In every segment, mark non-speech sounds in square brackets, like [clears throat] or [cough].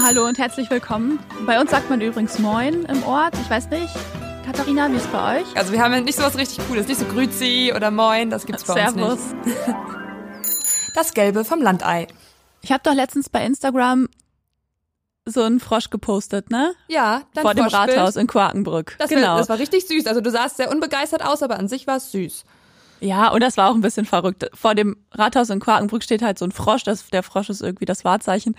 Hallo und herzlich willkommen. Bei uns sagt man übrigens Moin im Ort. Ich weiß nicht, Katharina, wie ist es bei euch? Also wir haben ja nicht so was richtig Cooles, nicht so Grüzi oder Moin, das gibt's bei Servus. uns nicht. [laughs] Das Gelbe vom Landei. Ich habe doch letztens bei Instagram so einen Frosch gepostet, ne? Ja, dein Vor dem Froschbild. Rathaus in Quakenbrück. Das, genau. war, das war richtig süß. Also du sahst sehr unbegeistert aus, aber an sich war es süß. ja, und das war auch ein bisschen verrückt. Vor dem Rathaus in Quakenbrück steht halt so ein Frosch. Das, der Frosch ist irgendwie das Wahrzeichen.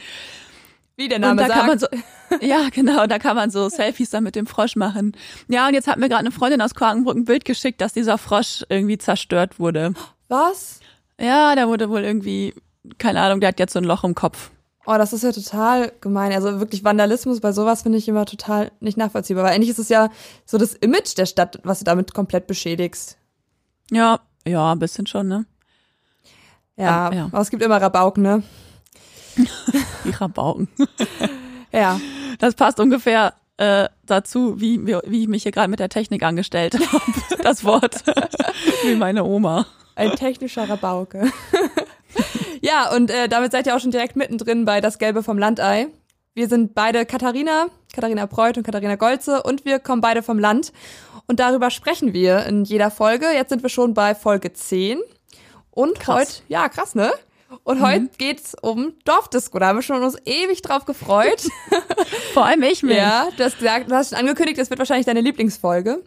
Wie der Und Name da sagt. kann man so, [laughs] ja, genau, da kann man so Selfies dann mit dem Frosch machen. Ja, und jetzt hat mir gerade eine Freundin aus Quakenbrück ein Bild geschickt, dass dieser Frosch irgendwie zerstört wurde. was? Ja, der wurde wohl irgendwie, keine Ahnung, der hat jetzt so ein Loch im Kopf. Oh, das ist ja total gemein. Also wirklich Vandalismus bei sowas finde ich immer total nicht nachvollziehbar. Weil eigentlich ist es ja so das Image der Stadt, was du damit komplett beschädigst. Ja, ja, ein bisschen schon, ne? Ja, Ähm, ja. aber es gibt immer Rabauken, ne? [laughs] Die Rabauken. [laughs] Ja. Das passt ungefähr äh, dazu, wie, wie ich mich hier gerade mit der Technik angestellt [laughs] habe. Das Wort. wie meine Oma. Ein technischer Rabauke. ja, und äh, damit seid ihr auch schon direkt mittendrin bei Das Gelbe vom Landei. Wir sind beide Katharina, Katharina Preuth und Katharina Golze und wir kommen beide vom Land. Und darüber sprechen wir in jeder Folge. Jetzt sind wir schon bei Folge 10. Und Krass. heute, ja, krass, ne? Und heute geht's um Dorfdisco. Da haben wir schon uns ewig drauf gefreut. [laughs] Vor allem ich mich. ja, du hast gesagt, du hast schon angekündigt, das wird wahrscheinlich deine Lieblingsfolge.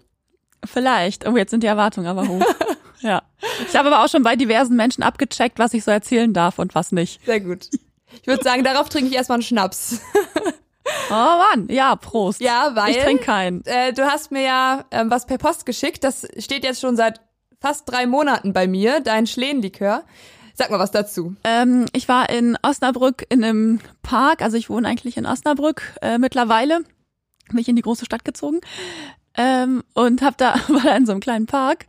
Vielleicht. Oh, jetzt sind die Erwartungen aber hoch. [laughs] ja. Ich habe aber auch schon bei diversen Menschen abgecheckt, was ich so erzählen darf und was nicht. Sehr gut. Ich würde sagen, darauf trinke ich erstmal einen Schnaps. [laughs] Oh Mann, ja, Prost. Ja, weil Ich trinke keinen. äh, du hast mir ja ähm, was per Post geschickt. Das steht jetzt schon seit fast drei Monaten bei mir, dein Schlehenlikör. Sag mal was dazu. Ähm, ich war in Osnabrück in einem Park, also ich wohne eigentlich in Osnabrück äh, mittlerweile, bin ich in die große Stadt gezogen ähm, und hab da [laughs] war da in so einem kleinen Park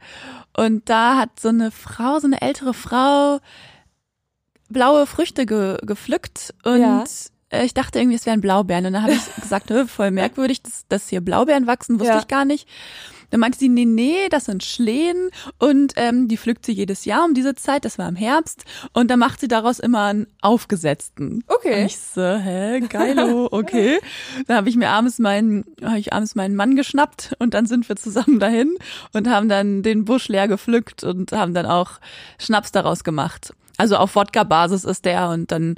und da hat so eine Frau, so eine ältere Frau blaue Früchte ge gepflückt und Ja. äh, ich dachte irgendwie, es wären Blaubeeren und dann habe ich [laughs] gesagt, "Hö, voll merkwürdig, dass, dass hier Blaubeeren wachsen, wusste Ja. ich gar nicht. Dann meinte sie, nee, nee, das sind Schlehen und ähm, die pflückt sie jedes Jahr um diese Zeit, das war im Herbst und dann macht sie daraus immer einen aufgesetzten. Okay. Und ich so, hä, geilo, [laughs] okay. Dann habe ich mir abends meinen, habe ich abends meinen Mann geschnappt und dann sind wir zusammen dahin und haben dann den Busch leer gepflückt und haben dann auch Schnaps daraus gemacht. Also auf Wodka-Basis ist der und dann,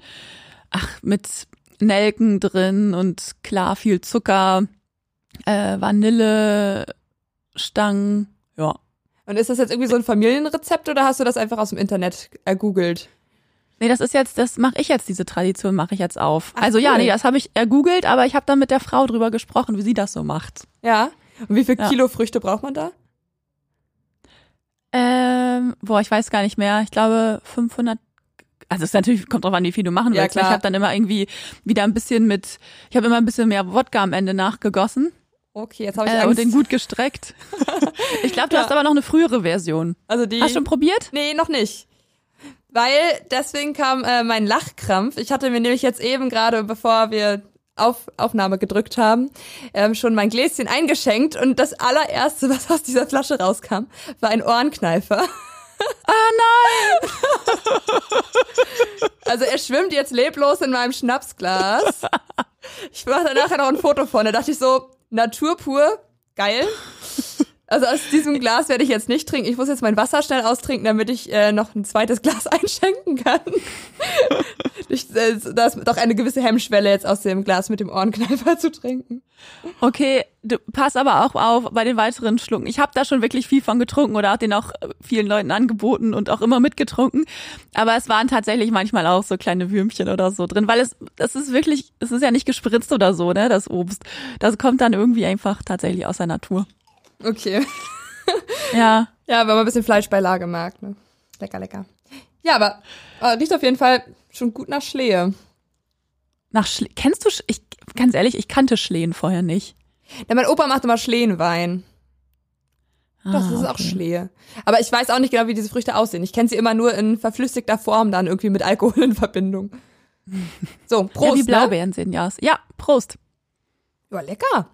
ach, mit Nelken drin und klar viel Zucker, äh, Vanille, Stangen, ja. Und ist das jetzt irgendwie so ein Familienrezept oder hast du das einfach aus dem Internet ergoogelt? Nee, das ist jetzt, das mache ich jetzt, diese Tradition mache ich jetzt auf. Ach, also ja, cool. nee, das habe ich ergoogelt, aber ich habe dann mit der Frau drüber gesprochen, wie sie das so macht. Ja. Und wie viel Ja. Kilo Früchte braucht man da? Ähm, boah, ich weiß gar nicht mehr. Ich glaube 500. Also es ist natürlich kommt drauf an, wie viel du machen Ja, willst. weil klar. Ich habe dann immer irgendwie wieder ein bisschen mit. Ich habe immer ein bisschen mehr Wodka am Ende nachgegossen Okay, jetzt habe ich äh, und den gut gestreckt. [laughs] ich glaube, du Ja. hast aber noch eine frühere Version. also die Hast du schon probiert? Nee, noch nicht. Weil deswegen kam äh, mein Lachkrampf. Ich hatte mir nämlich jetzt eben gerade, bevor wir auf Aufnahme gedrückt haben, ähm, schon mein Gläschen eingeschenkt und das allererste, [laughs] was aus dieser Flasche rauskam, war ein Ohrenkneifer. Ah nein! [laughs] Also er schwimmt jetzt leblos in meinem Schnapsglas. Ich mache da nachher noch ein Foto von. Da dachte ich so, Natur pur, geil. [laughs] Also aus diesem Glas werde ich jetzt nicht trinken. Ich muss jetzt mein Wasser schnell austrinken, damit ich äh, noch ein zweites Glas [laughs] einschenken kann. [laughs] ich, äh, da ist doch eine gewisse Hemmschwelle, jetzt aus dem Glas mit dem Ohrenkneifer zu trinken. Okay, du pass aber auch auf bei den weiteren Schlucken. Ich habe da schon wirklich viel von getrunken oder auch den auch äh, vielen Leuten angeboten und auch immer mitgetrunken. Aber es waren tatsächlich manchmal auch so kleine Würmchen oder so drin, weil es, das ist wirklich, es ist ja nicht gespritzt oder so, ne, das Obst. Das kommt dann irgendwie einfach tatsächlich aus der Natur. Okay. Ja. [laughs] Ja, wenn man ein bisschen Fleischbeilage mag. Ne? Lecker, lecker. Ja, aber äh, riecht auf jeden Fall schon gut nach Schlehe. Nach Schle kennst du, Sch ich, ganz ehrlich, ich kannte Schlehen vorher nicht. Ja, mein Opa macht immer Schlehenwein. Doch, das Ah, ist auch okay. Schlehe. Aber ich weiß auch nicht genau, wie diese Früchte aussehen. Ich kenne sie immer nur in verflüssigter Form dann irgendwie mit Alkohol in Verbindung. [laughs] So, Prost. ja, wie ne? Blaubeeren sehen ja aus. Ja, Prost. Ja, lecker.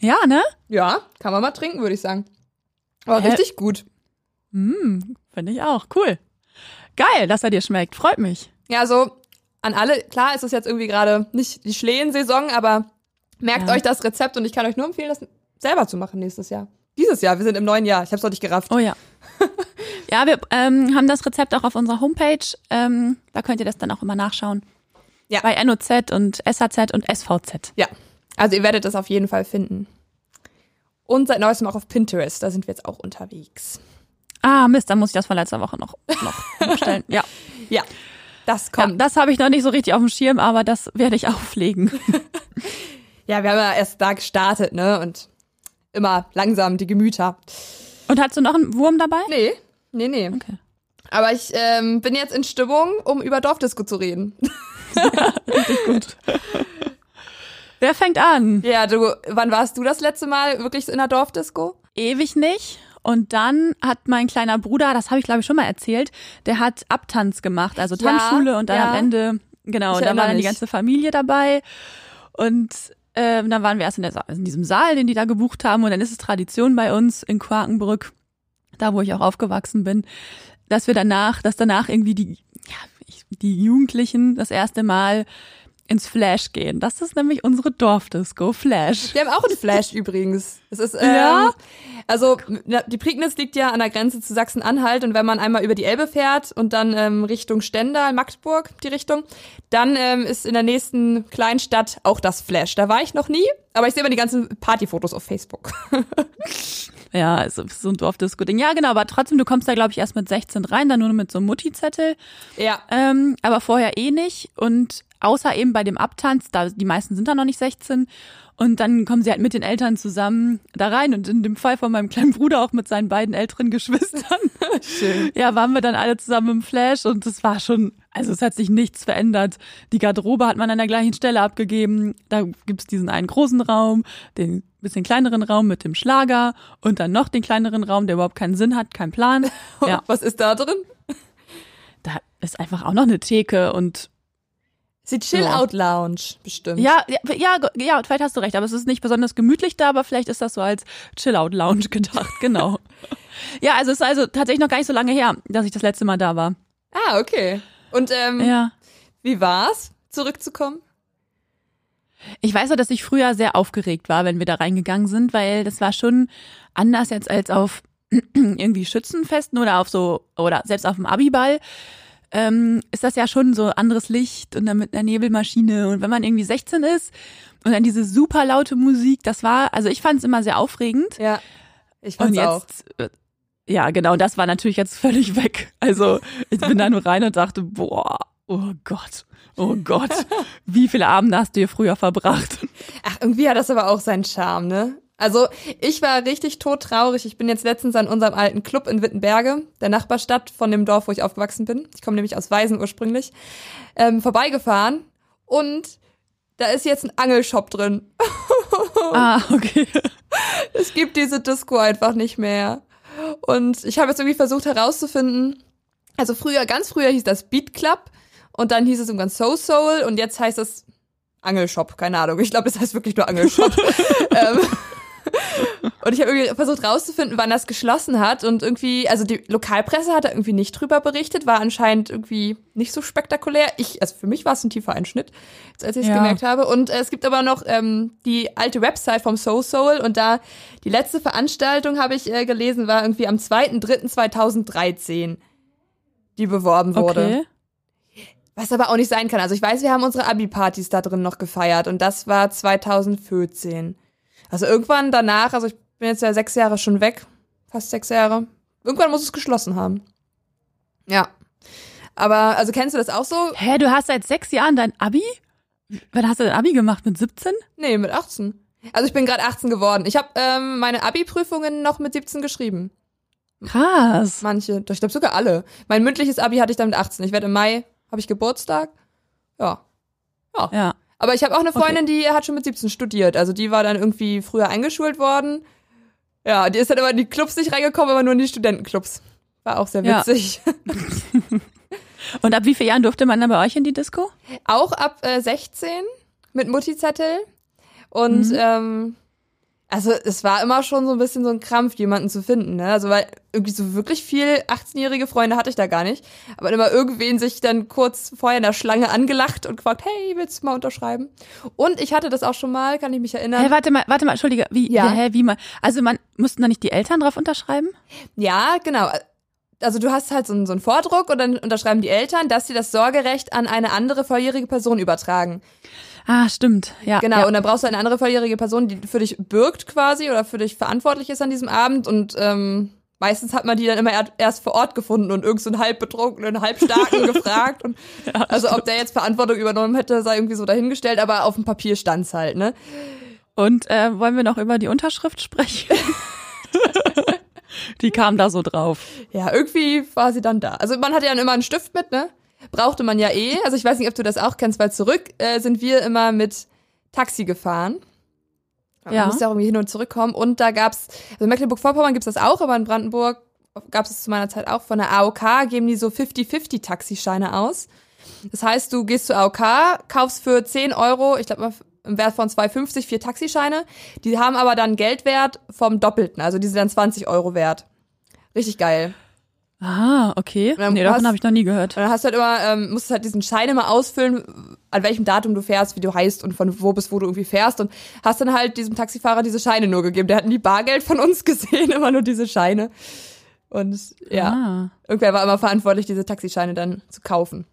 Ja, ne? Ja, kann man mal trinken, würde ich sagen. Aber Hä? richtig gut. Mm, Finde ich auch. Cool. Geil, dass er dir schmeckt. Freut mich. Ja, so an alle, klar ist es jetzt irgendwie gerade nicht die Schleen-Saison, aber merkt Ja. euch das Rezept und ich kann euch nur empfehlen, das selber zu machen nächstes Jahr. Dieses Jahr, wir sind im neuen Jahr. Ich hab's noch nicht gerafft. Oh ja. [laughs] ja, wir ähm, haben das Rezept auch auf unserer Homepage. Ähm, da könnt ihr das dann auch immer nachschauen. Ja. Bei NOZ und SAZ und SVZ. Ja. Also ihr werdet das auf jeden Fall finden. Und seit neuestem auch auf Pinterest, da sind wir jetzt auch unterwegs. Ah, Mist, dann muss ich das von letzter Woche noch, noch [laughs] bestellen. Ja, Ja, das ja kommt. das habe ich noch nicht so richtig auf dem Schirm, aber das werde ich auflegen. [laughs] Ja, wir haben ja erst da gestartet, ne? Und immer langsam die Gemüter. Und hast du noch einen Wurm dabei? Nee, nee, nee. Okay. Aber ich ähm, bin jetzt in Stimmung, um über Dorfdisco zu reden. [laughs] Gut. Wer fängt an? Ja, du, wann warst du das letzte Mal wirklich in der Dorfdisco? Ewig nicht. Und dann hat mein kleiner Bruder, das habe ich glaube ich schon mal erzählt, der hat Abtanz gemacht, also Ja, Tanzschule und dann ja. am Ende, genau, Ich und da war dann die ganze Familie dabei. Und ähm, dann waren wir erst in, der, in diesem Saal, den die da gebucht haben. Und dann ist es Tradition bei uns in Quakenbrück, da wo ich auch aufgewachsen bin, dass wir danach, dass danach irgendwie die, ja, die Jugendlichen das erste Mal ins Flash gehen. Das ist nämlich unsere Dorfdisco, Flash. Wir haben auch einen Flash [laughs] übrigens. Es ist, ähm, Ja? Also die Prignitz liegt ja an der Grenze zu Sachsen-Anhalt und wenn man einmal über die Elbe fährt und dann ähm, Richtung Stendal, Magdeburg, die Richtung, dann ähm, ist in der nächsten Kleinstadt auch das Flash. Da war ich noch nie, aber ich sehe immer die ganzen Partyfotos auf Facebook. [laughs] Ja, also so ein Dorfdisco-Ding. Ja, genau, aber trotzdem, du kommst da, glaube ich, erst mit 16 rein, dann nur mit so einem Mutti-Zettel. ja. Ähm, aber vorher eh nicht. Und außer eben bei dem Abtanz, da die meisten sind da noch nicht 16. Und dann kommen sie halt mit den Eltern zusammen da rein und in dem Fall von meinem kleinen Bruder auch mit seinen beiden älteren [laughs] Geschwistern. Schön. Ja, waren wir dann alle zusammen im Flash und es war schon, also es hat sich nichts verändert. Die Garderobe hat man an der gleichen Stelle abgegeben. Da gibt's diesen einen großen Raum, den bisschen kleineren Raum mit dem Schlager und dann noch den kleineren Raum, der überhaupt keinen Sinn hat, keinen Plan. [laughs] Ja, Was ist da drin? da ist einfach auch noch eine Theke und Die Chill-Out-Lounge, bestimmt. ja, ja, ja, ja, vielleicht hast du recht, aber es ist nicht besonders gemütlich da, aber vielleicht ist das so als Chill-Out-Lounge [laughs] gedacht, genau. [laughs] ja, also es ist also tatsächlich noch gar nicht so lange her, dass ich das letzte Mal da war. Ah, okay. Und ähm, Ja. wie war's, zurückzukommen? Ich weiß auch, dass ich früher sehr aufgeregt war, wenn wir da reingegangen sind, weil das war schon anders jetzt als auf [clears throat] irgendwie Schützenfesten oder auf so, oder selbst auf dem Abiball. Ähm, ist das ja schon so anderes Licht und dann mit einer Nebelmaschine. Und wenn man irgendwie 16 ist und dann diese super laute Musik, das war, also ich fand es immer sehr aufregend. Ja, ich Und fand's auch. jetzt, äh, ja, genau, das war natürlich jetzt völlig [laughs] weg. Also ich bin da nur rein und dachte, boah, oh Gott, oh Gott, [laughs] wie viele Abende hast du hier früher verbracht? Ach, irgendwie hat das aber auch seinen Charme, ne? Also, ich war richtig todtraurig. Ich bin jetzt letztens an unserem alten Club in Wittenberge, der Nachbarstadt von dem Dorf, wo ich aufgewachsen bin. Ich komme nämlich aus Weisen ursprünglich, ähm, vorbeigefahren. Und da ist jetzt ein Angelshop drin. [laughs] Ah, okay. Es gibt diese Disco einfach nicht mehr. Und ich habe jetzt irgendwie versucht herauszufinden, also früher, ganz früher hieß das Beat Club und dann hieß es irgendwann So Soul und jetzt heißt es Angelshop, keine Ahnung. Ich glaube, das heißt wirklich nur Angelshop. [laughs] ähm, und ich habe irgendwie versucht rauszufinden, wann das geschlossen hat und irgendwie, also die Lokalpresse hat da irgendwie nicht drüber berichtet, war anscheinend irgendwie nicht so spektakulär. Ich, also für mich war es ein tiefer Einschnitt, als ich es Ja. gemerkt habe. Und äh, es gibt aber noch ähm, die alte Website vom So Soul und da die letzte Veranstaltung habe ich äh, gelesen, war irgendwie am 2.3.2013, die beworben wurde. Okay. Was aber auch nicht sein kann. Also ich weiß, wir haben unsere Abi-Partys da drin noch gefeiert und das war 2014. Also irgendwann danach, also ich bin jetzt ja sechs Jahre schon weg, fast sechs Jahre. Irgendwann muss es geschlossen haben. Ja. Aber, also kennst du das auch so? Hä, du hast seit sechs Jahren dein Abi? Wann hast du dein Abi gemacht? Mit 17? Nee, mit 18. Also ich bin gerade 18 geworden. Ich habe ähm, meine Abi-Prüfungen noch mit 17 geschrieben. Krass. Manche, ich glaube sogar alle. Mein mündliches Abi hatte ich dann mit 18. Ich werde im Mai, habe ich Geburtstag. Ja. Ja. Aber ich habe auch eine Okay. Freundin, die hat schon mit 17 studiert. Also die war dann irgendwie früher eingeschult worden. Ja, die ist dann aber in die Clubs nicht reingekommen, aber nur in die Studentenclubs. War auch sehr Ja. witzig. [laughs] Und ab wie vielen Jahren durfte man dann bei euch in die Disco? auch ab äh, 16 mit Mutti-Zettel. Und Mhm. ähm, Also es war immer schon so ein bisschen so ein Krampf, jemanden zu finden. Ne? Also weil irgendwie so wirklich viel 18-jährige Freunde hatte ich da gar nicht. Aber immer irgendwen sich dann kurz vorher in der Schlange angelacht und gefragt, hey, willst du mal unterschreiben? Und ich hatte das auch schon mal, kann ich mich erinnern. Hey, warte mal, warte mal, entschuldige, wie, Ja. hä, wie mal? Also man, mussten da nicht die Eltern drauf unterschreiben? Ja, genau. Also du hast halt so einen, so einen Vordruck und dann unterschreiben die Eltern, dass sie das Sorgerecht an eine andere volljährige Person übertragen. Ah, stimmt, ja. Genau, ja. und dann brauchst du eine andere volljährige Person, die für dich bürgt quasi oder für dich verantwortlich ist an diesem Abend und ähm, meistens hat man die dann immer er- erst vor Ort gefunden und irgend so halb betrunkenen, halb starken [laughs] gefragt und [laughs] also ob der jetzt Verantwortung übernommen hätte, sei irgendwie so dahingestellt, aber auf dem Papier stand's halt, ne? Und äh, wollen wir noch über die Unterschrift sprechen? [laughs] die kam da so drauf. Ja, irgendwie war sie dann da. Also man hatte ja immer einen Stift mit, ne? Brauchte man ja eh. Also ich weiß nicht, ob du das auch kennst, weil zurück äh, sind wir immer mit Taxi gefahren. Man Ja. musste ja irgendwie hin und zurückkommen. Und da gab's, also in Mecklenburg-Vorpommern gibt's das auch, aber in Brandenburg gab's es zu meiner Zeit auch. Von der AOK geben die so 50-50 Taxischeine aus. Das heißt, du gehst zur AOK, kaufst für 10 Euro, ich glaube mal im Wert von 2,50 vier Taxischeine. Die haben aber dann Geldwert vom Doppelten, also die sind dann 20 Euro wert. Richtig geil. Ah, okay. Nee, davon habe ich noch nie gehört. Dann hast du halt immer, ähm, musst halt diesen Schein immer ausfüllen, an welchem Datum du fährst, wie du heißt und von wo bis wo du irgendwie fährst. Und hast dann halt diesem Taxifahrer diese Scheine nur gegeben. Der hat nie Bargeld von uns [laughs] gesehen, immer nur diese Scheine. Und ja, Ah. irgendwer war immer verantwortlich, diese Taxischeine dann zu kaufen.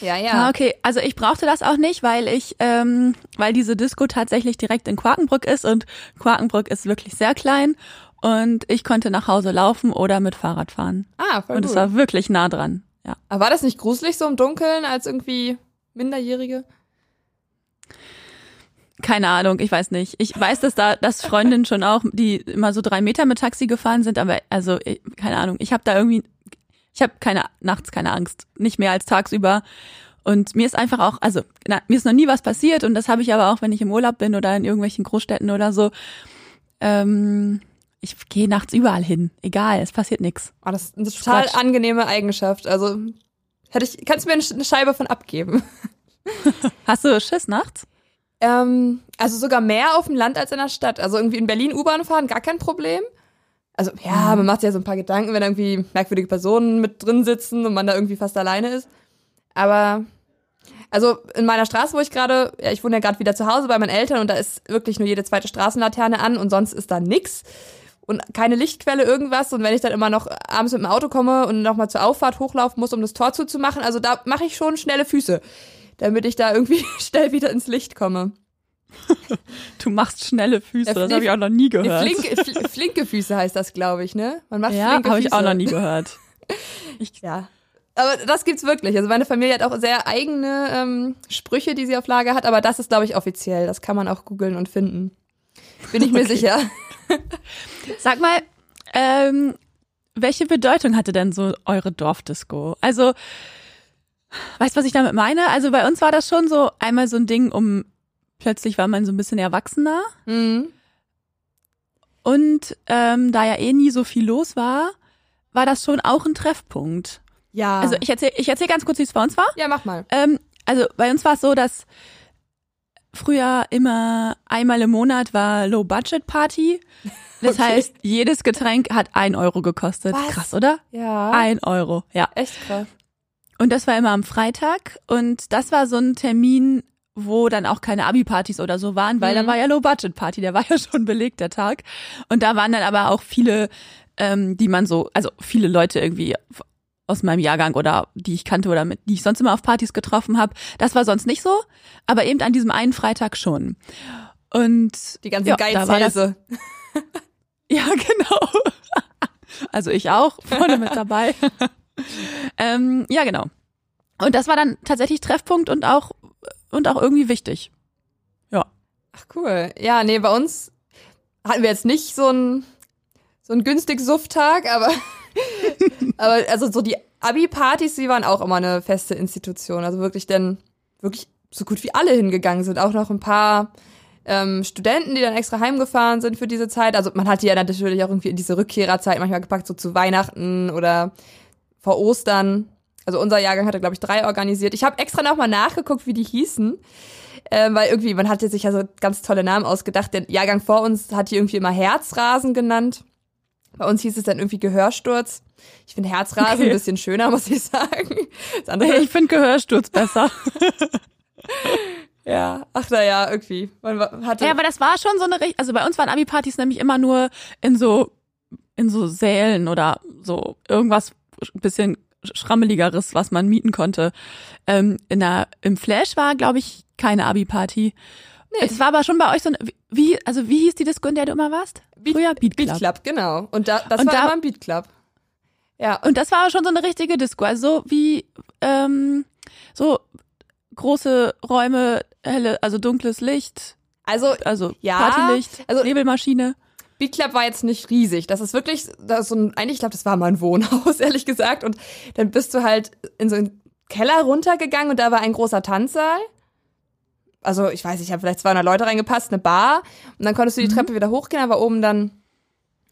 Ja, Ah, ja. okay. Also ich brauchte das auch nicht, weil ich, ähm, weil diese Disco tatsächlich direkt in Quakenbrück ist und Quakenbrück ist wirklich sehr klein und ich konnte nach Hause laufen oder mit Fahrrad fahren. Ah, voll Und es war wirklich nah dran. Ja. Aber war das nicht gruselig so im Dunkeln als irgendwie Minderjährige? Keine Ahnung, ich weiß nicht. Ich weiß, dass da, dass Freundinnen schon auch, die immer so drei Meter mit Taxi gefahren sind, aber also, keine Ahnung. Ich habe da irgendwie, ich habe keine, nachts keine Angst. Nicht mehr als tagsüber. Und mir ist einfach auch, also, na, mir ist noch nie was passiert und das habe ich aber auch, wenn ich im Urlaub bin oder in irgendwelchen Großstädten oder so. Ähm, ich gehe nachts überall hin. Egal, es passiert nichts. Oh, das ist eine total Quatsch. angenehme Eigenschaft. Also hätte ich, kannst du mir eine Scheibe von abgeben? [laughs] [laughs] Hast du Schiss nachts? Ähm, also sogar mehr auf dem Land als in der Stadt. Also irgendwie in Berlin U-Bahn fahren, gar kein Problem. Also ja, man macht sich ja so ein paar Gedanken, wenn irgendwie merkwürdige Personen mit drin sitzen und man da irgendwie fast alleine ist. Aber also in meiner Straße, wo ich gerade, ja, ich wohne ja gerade wieder zu Hause bei meinen Eltern und da ist wirklich nur jede zweite Straßenlaterne an und sonst ist da nix und keine Lichtquelle irgendwas und wenn ich dann immer noch abends mit dem Auto komme und nochmal zur Auffahrt hochlaufen muss, um das Tor zuzumachen, also da mache ich schon schnelle Füße, damit ich da irgendwie [laughs] schnell wieder ins Licht komme. [laughs] Du machst schnelle Füße, Ja, das nee, habe ich auch noch nie gehört. Flinke, fl flinke Füße heißt das, glaube ich, ne? Man macht ja, flinke habe Füße. ich auch noch nie gehört. [laughs] Ja. Aber das gibt's wirklich. Also meine Familie hat auch sehr eigene ähm, Sprüche, die sie auf Lager hat, aber das ist, glaube ich, offiziell. Das kann man auch googeln und finden. Bin ich mir Okay. sicher. Sag mal, ähm, welche Bedeutung hatte denn so eure Dorfdisco? Also, weißt du, was ich damit meine? Also bei uns war das schon so einmal so ein Ding, um plötzlich war man so ein bisschen erwachsener Mhm. und ähm, da ja eh nie so viel los war, war das schon auch ein Treffpunkt. Ja. Also ich erzähl, ich erzähl ganz kurz, wie es bei uns war. ja, mach mal. Ähm, also bei uns war es so, dass früher immer einmal im Monat war Low-Budget-Party. Das Okay. heißt, jedes Getränk hat ein Euro gekostet. Was? Krass, oder? Ja. Ein Euro, ja. Echt krass. Und das war immer am Freitag. Und das war so ein Termin, wo dann auch keine Abi-Partys oder so waren, weil Mhm. dann war ja Low-Budget-Party, der war ja [laughs] schon belegt, der Tag. Und da waren dann aber auch viele, ähm, die man so, also viele Leute irgendwie aus meinem Jahrgang oder die ich kannte oder mit, die ich sonst immer auf Partys getroffen habe. Das war sonst nicht so, aber eben an diesem einen Freitag schon. Und Die ganzen ja, da Geizhälse. [laughs] ja, genau. [laughs] Also ich auch, vorne mit dabei. [laughs] ähm, ja, genau. Und das war dann tatsächlich Treffpunkt und auch und auch irgendwie wichtig. Ach cool. Ja, nee, bei uns hatten wir jetzt nicht so ein so ein günstig Sufftag, aber aber also so die Abi-Partys, die waren auch immer eine feste Institution. Also wirklich denn wirklich so gut wie alle hingegangen sind. Auch noch ein paar ähm, Studenten, die dann extra heimgefahren sind für diese Zeit. Also man hat die ja natürlich auch irgendwie in diese Rückkehrerzeit manchmal gepackt, so zu Weihnachten oder vor Ostern. Also unser Jahrgang hatte, glaube ich, drei organisiert. Ich habe extra nochmal nachgeguckt, wie die hießen. äh, weil irgendwie, man hatte sich ja so ganz tolle Namen ausgedacht. Der Jahrgang vor uns hat die irgendwie immer Herzrasen genannt. Bei uns hieß es dann irgendwie Gehörsturz. Ich finde Herzrasen okay. ein bisschen schöner, [laughs] muss ich sagen. ich finde Gehörsturz besser. [laughs] ja, ach na ja, irgendwie. Man hatte ja, aber das war schon so eine, also bei uns waren Abi-Partys nämlich immer nur in so in so Sälen oder so irgendwas bisschen schrammeligeres, was man mieten konnte. Ähm, in der, Im Flash war, glaube ich, keine Abi-Party. Nee. Es war aber schon bei euch so ein, wie, also wie hieß die Disco, in der du immer warst? Beat, Früher Beat Club. Beat Club, genau. Und da, das und war da, immer ein Beat Club. Ja. Und das war aber schon so eine richtige Disco, also so wie, ähm, so große Räume, helle, also dunkles Licht. Also, also ja, Partylicht, also Nebelmaschine. Beat Club war jetzt nicht riesig. Das ist wirklich, das ist so ein, eigentlich, ich glaube, das war mal ein Wohnhaus, [laughs] ehrlich gesagt. Und dann bist du halt in so einen Keller runtergegangen und da war ein großer Tanzsaal. Also, ich weiß, ich habe vielleicht 200 Leute reingepasst, eine Bar. Und dann konntest du die mhm. Treppe wieder hochgehen, war oben dann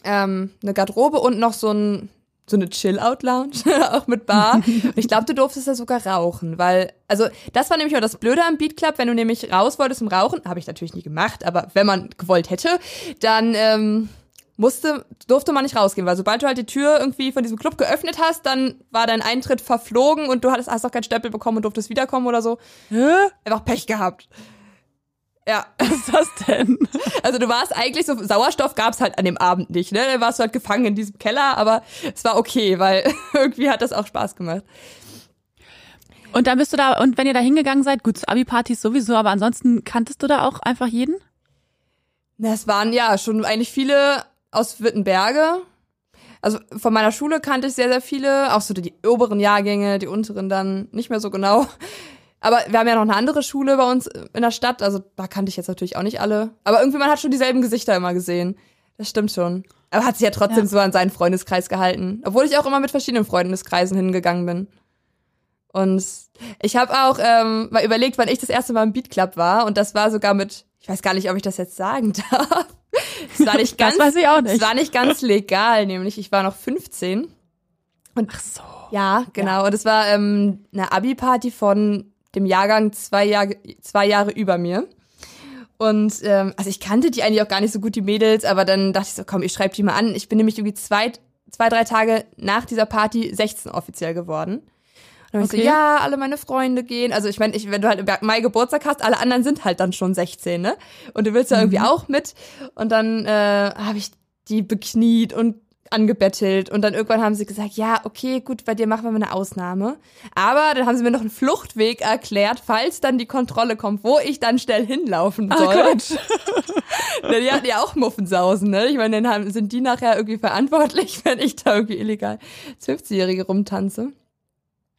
ähm, eine Garderobe und noch so ein so eine Chill-Out-Lounge, [laughs] auch mit Bar. Und [laughs] ich glaube, du durftest da sogar rauchen, weil, also das war nämlich auch das Blöde am Beat Club, wenn du nämlich raus wolltest zum Rauchen, habe ich natürlich nie gemacht, aber wenn man gewollt hätte, dann ähm, musste, durfte man nicht rausgehen, weil sobald du halt die Tür irgendwie von diesem Club geöffnet hast, dann war dein Eintritt verflogen und du hattest, hast auch keinen Stempel bekommen und durftest wiederkommen oder so. Hä? Einfach Pech gehabt. Ja. [laughs] Was ist das denn? Also du warst eigentlich so, Sauerstoff gab's halt an dem Abend nicht, ne? Dann warst du halt gefangen in diesem Keller, aber es war okay, weil [laughs] irgendwie hat das auch Spaß gemacht. Und dann bist du da, und wenn ihr da hingegangen seid, gut, Abi-Partys sowieso, aber ansonsten kanntest du da auch einfach jeden? Das waren ja schon eigentlich viele aus Wittenberge. Also von meiner Schule kannte ich sehr, sehr viele, auch so die oberen Jahrgänge, die unteren dann nicht mehr so genau. Aber wir haben ja noch eine andere Schule bei uns in der Stadt, also da kannte ich jetzt natürlich auch nicht alle. Aber irgendwie, man hat schon dieselben Gesichter immer gesehen. Das stimmt schon. Aber hat sich ja trotzdem ja. so an seinen Freundeskreis gehalten. Obwohl ich auch immer mit verschiedenen Freundeskreisen hingegangen bin. Und ich habe auch ähm, mal überlegt, wann ich das erste Mal im Beat Club war. Und das war sogar mit, ich weiß gar nicht, ob ich das jetzt sagen [laughs] darf. Es war nicht [laughs] ganz, das weiß ich auch nicht. Es war nicht ganz legal, nämlich ich war noch 15. Und Ach so. Ja, genau. Ja. Und es war ähm, eine Abi-Party von dem Jahrgang zwei, Jahr, zwei Jahre über mir. Und ähm, also ich kannte die eigentlich auch gar nicht so gut, die Mädels, aber dann dachte ich so, komm, ich schreibe die mal an. Ich bin nämlich irgendwie zwei, zwei, drei Tage nach dieser Party 16 offiziell geworden. Dann okay. ich so, ja, alle meine Freunde gehen. Also ich meine, ich, wenn du halt im Mai Geburtstag hast, alle anderen sind halt dann schon 16, ne? Und du willst ja mhm. irgendwie auch mit. Und dann äh, habe ich die bekniet und angebettelt und dann irgendwann haben sie gesagt, ja, okay, gut, bei dir machen wir mal eine Ausnahme. Aber dann haben sie mir noch einen Fluchtweg erklärt, falls dann die Kontrolle kommt, wo ich dann schnell hinlaufen soll. Ach Gott. [laughs] die hatten ja auch Muffensausen, ne? Ich meine, dann haben, sind die nachher irgendwie verantwortlich, [laughs] wenn ich da irgendwie illegal 15-Jährige rumtanze.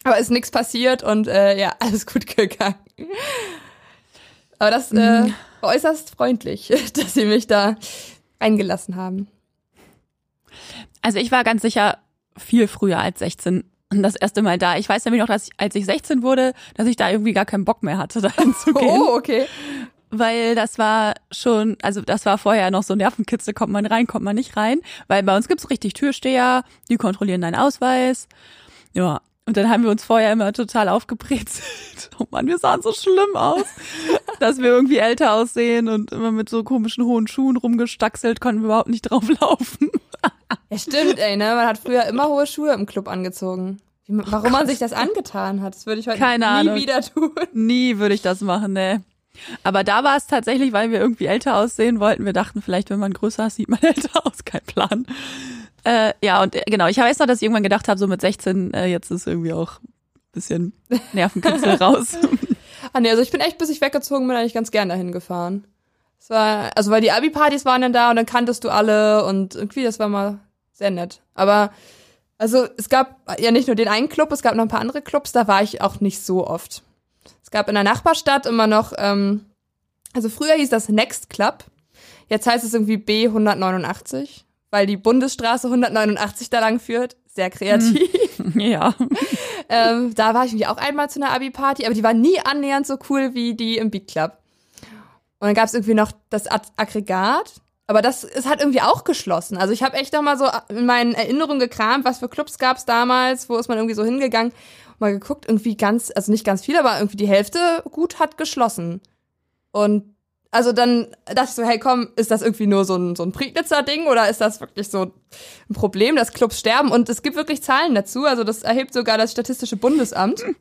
Aber ist nichts passiert und äh, ja, [laughs] alles gut gegangen. Aber das äh, mhm. war äußerst freundlich, [laughs] dass sie mich da eingelassen haben. Also ich war ganz sicher viel früher als 16 das erste Mal da. Ich weiß nämlich noch, dass ich, als ich 16 wurde, dass ich da irgendwie gar keinen Bock mehr hatte, [laughs] da hinzugehen. Oh, okay. Weil das war schon, also das war vorher noch so Nervenkitzel, kommt man rein, kommt man nicht rein. Weil bei uns gibt's richtig Türsteher, die kontrollieren deinen Ausweis. Ja, und dann haben wir uns vorher immer total aufgebrezelt. [laughs] Oh Mann, wir sahen so schlimm aus, [laughs] dass wir irgendwie älter aussehen und immer mit so komischen hohen Schuhen rumgestaxelt, konnten wir überhaupt nicht drauf laufen. [laughs] Ja, stimmt, ey, ne? Man hat früher immer hohe Schuhe im Club angezogen. Warum man sich das angetan hat, das würde ich heute Keine nie Ahnung. wieder tun. Nie würde ich das machen, ne. Aber da war es tatsächlich, weil wir irgendwie älter aussehen wollten. Wir dachten, vielleicht, wenn man größer ist, sieht man [laughs] älter aus. Kein Plan. Äh, ja, und äh, genau, ich weiß noch, dass ich irgendwann gedacht habe, so mit 16, äh, jetzt ist irgendwie auch ein bisschen Nervenkitzel [laughs] raus. ah nee, also ich bin echt, bis ich weggezogen bin, eigentlich ganz gern dahin gefahren. Es war, also weil die Abi-Partys waren dann da und dann kanntest du alle und irgendwie, das war mal sehr nett. Aber also es gab ja nicht nur den einen Club, es gab noch ein paar andere Clubs, da war ich auch nicht so oft. Es gab in der Nachbarstadt immer noch, ähm, also früher hieß das Next Club, jetzt heißt es irgendwie B189, weil die Bundesstraße 189 da lang führt. Sehr kreativ. [laughs] [laughs] Ja. ähm, da war ich irgendwie auch einmal zu einer Abi-Party, aber die war nie annähernd so cool wie die im Beat Club. Und dann gab es irgendwie noch das Aggregat. Aber das es hat irgendwie auch geschlossen. Also ich habe echt noch mal so in meinen Erinnerungen gekramt, was für Clubs gab es damals, wo ist man irgendwie so hingegangen, mal geguckt, irgendwie ganz, also nicht ganz viel, aber irgendwie die Hälfte gut hat geschlossen. Und also dann dachte ich so, hey komm, ist das irgendwie nur so ein, so ein Prignitzer-Ding oder ist das wirklich so ein Problem, dass Clubs sterben? Und es gibt wirklich Zahlen dazu, also das erhebt sogar das Statistische Bundesamt. [laughs]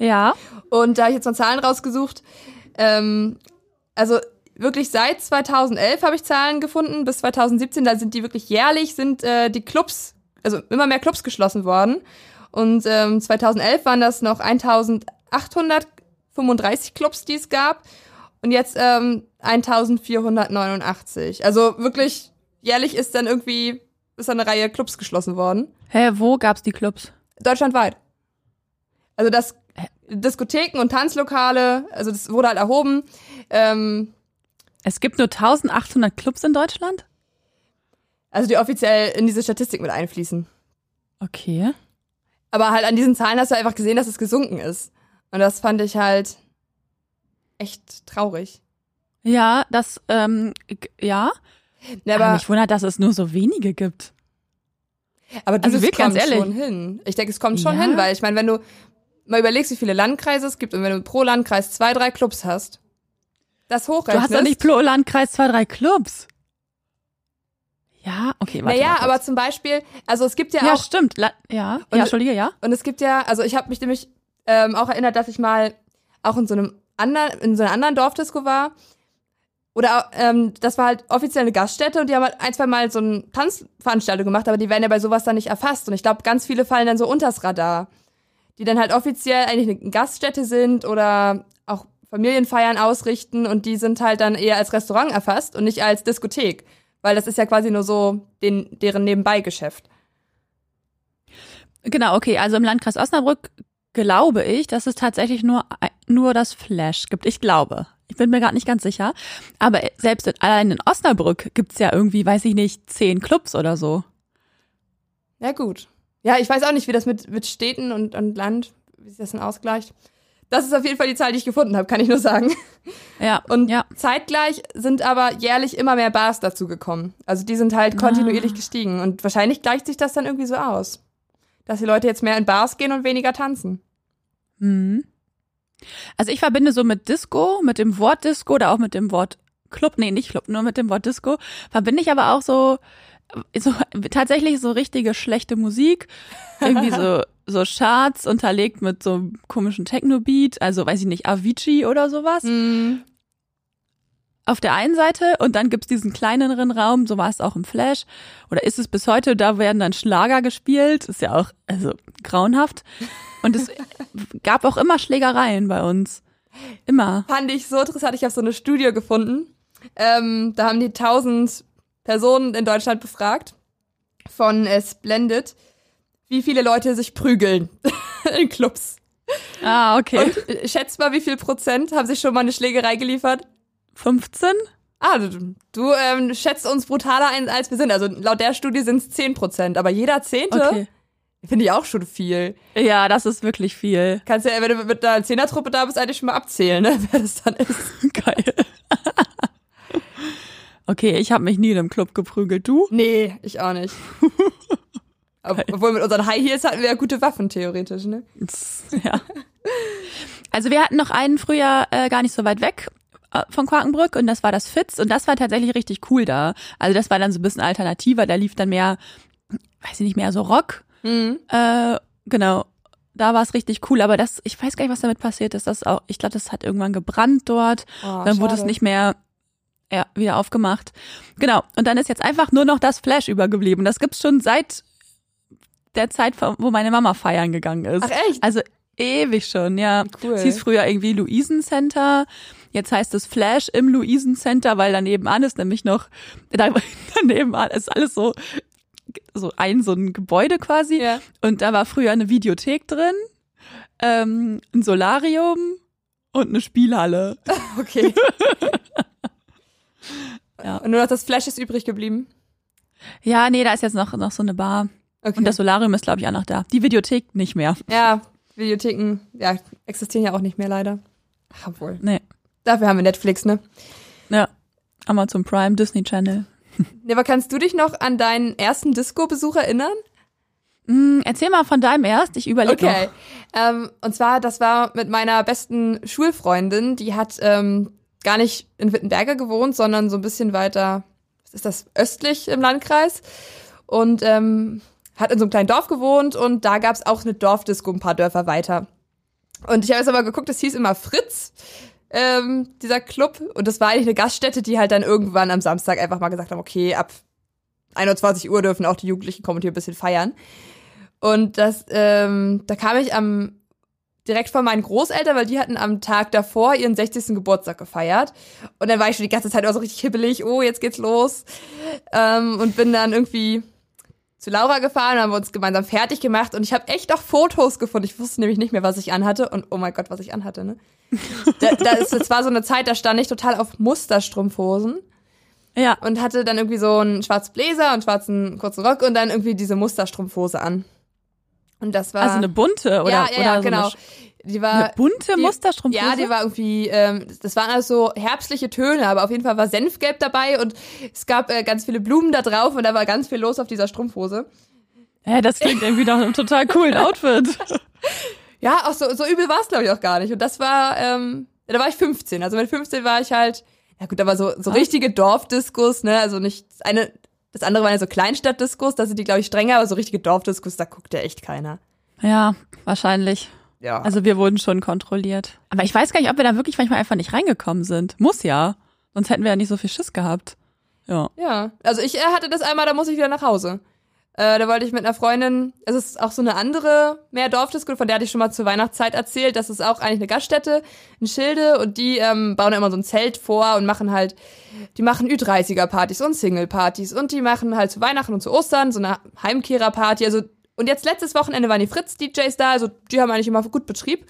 Ja. Und da habe ich jetzt mal Zahlen rausgesucht. Ähm, also wirklich seit 2011 habe ich Zahlen gefunden, bis 2017, da sind die wirklich jährlich, sind äh, die Clubs, also immer mehr Clubs geschlossen worden. Und ähm, 2011 waren das noch 1835 Clubs, die es gab. Und jetzt ähm, 1489. Also wirklich jährlich ist dann irgendwie ist eine Reihe Clubs geschlossen worden. Hä, wo gab's die Clubs? Deutschlandweit. Also das Diskotheken und Tanzlokale, also das wurde halt erhoben. Ähm, Es gibt nur 1800 Clubs in Deutschland? also die offiziell in diese Statistik mit einfließen. Okay. Aber halt an diesen Zahlen hast du einfach gesehen, dass es gesunken ist. Und das fand ich halt echt traurig. Ja, das, ähm, ja. Ja, Aber aber, mich wundert, dass es nur so wenige gibt. aber du, also wirklich kommt ganz ehrlich. schon hin. Ich denke, es kommt schon Ja? hin, weil ich meine, wenn du mal überlegst, wie viele Landkreise es gibt und wenn du pro Landkreis zwei, drei Clubs hast, das Du hochrechnest. hast doch nicht pro Landkreis zwei, drei Clubs. Ja, okay, warte naja, aber zum Beispiel, also es gibt ja, Ja, auch stimmt. La ja, Und- ja, Entschuldige, ja. Und es gibt ja, also ich habe mich nämlich ähm, auch erinnert, dass ich mal auch in so einem anderen, in so einer anderen Dorfdisco war. Oder ähm, das war halt offiziell eine Gaststätte und die haben halt ein, zwei Mal so eine Tanzveranstaltung gemacht, aber die werden ja bei sowas dann nicht erfasst. Und ich glaube, ganz viele fallen dann so unters Radar. Die dann halt offiziell eigentlich eine Gaststätte sind oder auch Familienfeiern ausrichten und die sind halt dann eher als Restaurant erfasst und nicht als Diskothek. Weil das ist ja quasi nur so den, deren Nebenbeigeschäft. Genau, okay. Also im Landkreis Osnabrück glaube ich, dass es tatsächlich nur, nur das Flash gibt. Ich glaube. Ich bin mir gerade nicht ganz sicher. Aber selbst in, allein in Osnabrück gibt's ja irgendwie, weiß ich nicht, zehn Clubs oder so. Ja, gut. Ja, ich weiß auch nicht, wie das mit, mit Städten und, und Land, wie sich das denn ausgleicht. Das ist auf jeden Fall die Zahl, die ich gefunden habe, kann ich nur sagen. Ja. Und ja. zeitgleich sind aber jährlich immer mehr Bars dazu gekommen. Also die sind halt kontinuierlich gestiegen. Und wahrscheinlich gleicht sich das dann irgendwie so aus. Dass die Leute jetzt mehr in Bars gehen und weniger tanzen. Mhm. Also ich verbinde so mit Disco, mit dem Wort Disco oder auch mit dem Wort Club, nee, nicht Club, nur mit dem Wort Disco, verbinde ich aber auch so, so tatsächlich so richtige schlechte Musik, irgendwie so [laughs] so Charts unterlegt mit so einem komischen Techno-Beat, also weiß ich nicht, Avicii oder sowas. Mhm. Auf der einen Seite und dann gibt's diesen kleineren Raum, so war es auch im Flash oder ist es bis heute, da werden dann Schlager gespielt, ist ja auch also grauenhaft und es [laughs] gab auch immer Schlägereien bei uns. Immer. Fand ich so interessant. Ich habe so eine Studie gefunden. Ähm, da haben die 1000 Personen in Deutschland befragt von äh, Splendid, wie viele Leute sich prügeln [laughs] in Clubs. Ah, okay. Und äh, schätzt mal, wie viel Prozent haben sich schon mal eine Schlägerei geliefert? 15? Ah, du, du ähm, schätzt uns brutaler ein, als wir sind. Also laut der Studie sind es 10 Prozent, aber jeder Zehnte Okay. finde ich auch schon viel. Ja, das ist wirklich viel. Kannst ja, wenn du mit einer Zehnertruppe da bist, eigentlich schon mal abzählen, ne? [laughs] wer das dann ist. [laughs] Geil. Okay, ich habe mich nie in einem Club geprügelt. Du? Nee, ich auch nicht. [laughs] Ob- Obwohl mit unseren High Heels hatten wir ja gute Waffen, theoretisch, ne? [laughs] Ja. Also wir hatten noch einen früher äh, gar nicht so weit weg äh, von Quakenbrück und das war das Fitz und das war tatsächlich richtig cool da. Also das war dann so ein bisschen alternativer, da lief dann mehr, weiß ich nicht mehr, so Rock. Mhm. Äh, genau. Da war es richtig cool, aber das, ich weiß gar nicht, was damit passiert ist. Das auch, ich glaube, das hat irgendwann gebrannt dort. Oh, dann wurde es schade. nicht mehr ja, wieder aufgemacht. Genau. Und dann ist jetzt einfach nur noch das Flash übergeblieben. Das gibt's schon seit der Zeit, wo meine Mama feiern gegangen ist. Ach echt? Also ewig schon, ja. Cool. Es hieß früher irgendwie Luisen Center. Jetzt heißt es Flash im Luisen Center, weil daneben an ist nämlich noch, da, [laughs] daneben an ist alles so, so ein, so ein Gebäude quasi. Ja. Und da war früher eine Videothek drin, ähm, ein Solarium und eine Spielhalle. [laughs] Okay. [laughs] Ja. Und nur noch das Flash ist übrig geblieben. Ja, nee, da ist jetzt noch, noch so eine Bar. Okay. Und das Solarium ist, glaube ich, auch noch da. Die Videothek nicht mehr. ja, Videotheken, ja, existieren ja auch nicht mehr leider. Ach, obwohl. Nee. Dafür haben wir Netflix, ne? Ja. Amazon Prime, Disney Channel. [laughs] Nee, aber kannst du dich noch an deinen ersten Disco-Besuch erinnern? Hm, erzähl mal von deinem erst. Ich überlege Okay. noch. Ähm, und zwar, das war mit meiner besten Schulfreundin, die hat ähm, gar nicht in Wittenberge gewohnt, sondern so ein bisschen weiter, was ist das, östlich im Landkreis. Und ähm, hat in so einem kleinen Dorf gewohnt und da gab's auch eine Dorfdisco ein paar Dörfer weiter. Und ich habe jetzt aber geguckt, es hieß immer Fritz, ähm, dieser Club. Und das war eigentlich eine Gaststätte, die halt dann irgendwann am Samstag einfach mal gesagt haben, okay, ab 21 Uhr dürfen auch die Jugendlichen kommen und hier ein bisschen feiern. Und das, ähm, da kam ich am direkt von meinen Großeltern, weil die hatten am Tag davor ihren 60. Geburtstag gefeiert. Und dann war ich schon die ganze Zeit auch so richtig hibbelig, oh, jetzt geht's los. Ähm, und bin dann irgendwie zu Laura gefahren, haben wir uns gemeinsam fertig gemacht und ich habe echt auch Fotos gefunden. Ich wusste nämlich nicht mehr, was ich anhatte und oh mein Gott, was ich anhatte, ne? [laughs] da, da ist, das war so eine Zeit, da stand ich total auf Musterstrumpfhosen. Ja. Und hatte dann irgendwie so einen schwarzen Bläser und schwarzen kurzen Rock und dann irgendwie diese Musterstrumpfhose an. Und das war. Also eine bunte oder, ja, ja, ja oder so genau. eine, die war, eine bunte die, Musterstrumpfhose? Ja, die war irgendwie, ähm, das waren alles so herbstliche Töne, aber auf jeden Fall war Senfgelb dabei und es gab äh, ganz viele Blumen da drauf und da war ganz viel los auf dieser Strumpfhose. Hä, das klingt irgendwie nach einem total coolen [laughs] Outfit. Ja, auch so, so übel war es, glaube ich, auch gar nicht. Und das war, ähm, da war ich 15. Also mit 15 war ich halt, ja gut, da war so, so richtige Dorfdiskus, ne? Also nicht eine, das andere waren ja so Kleinstadtdiskus, da sind die, glaube ich, strenger, aber so richtige Dorfdiskus, da guckt ja echt keiner. Ja, wahrscheinlich. Ja. Also wir wurden schon kontrolliert. Aber ich weiß gar nicht, ob wir da wirklich manchmal einfach nicht reingekommen sind. Muss ja. Sonst hätten wir ja nicht so viel Schiss gehabt. Ja. Ja, also ich hatte das einmal, da muss ich wieder nach Hause. Äh, da wollte ich mit einer Freundin, es ist auch so eine andere mehr Dorfdisco, von der hatte ich schon mal zur Weihnachtszeit erzählt. Das ist auch eigentlich eine Gaststätte in Schilde und die ähm, bauen immer so ein Zelt vor und machen halt, die machen Ü30er-Partys und Single-Partys und die machen halt zu Weihnachten und zu Ostern so eine Heimkehrer-Party. Also und jetzt letztes Wochenende waren die Fritz-DJs da, also die haben eigentlich immer gut Betrieb.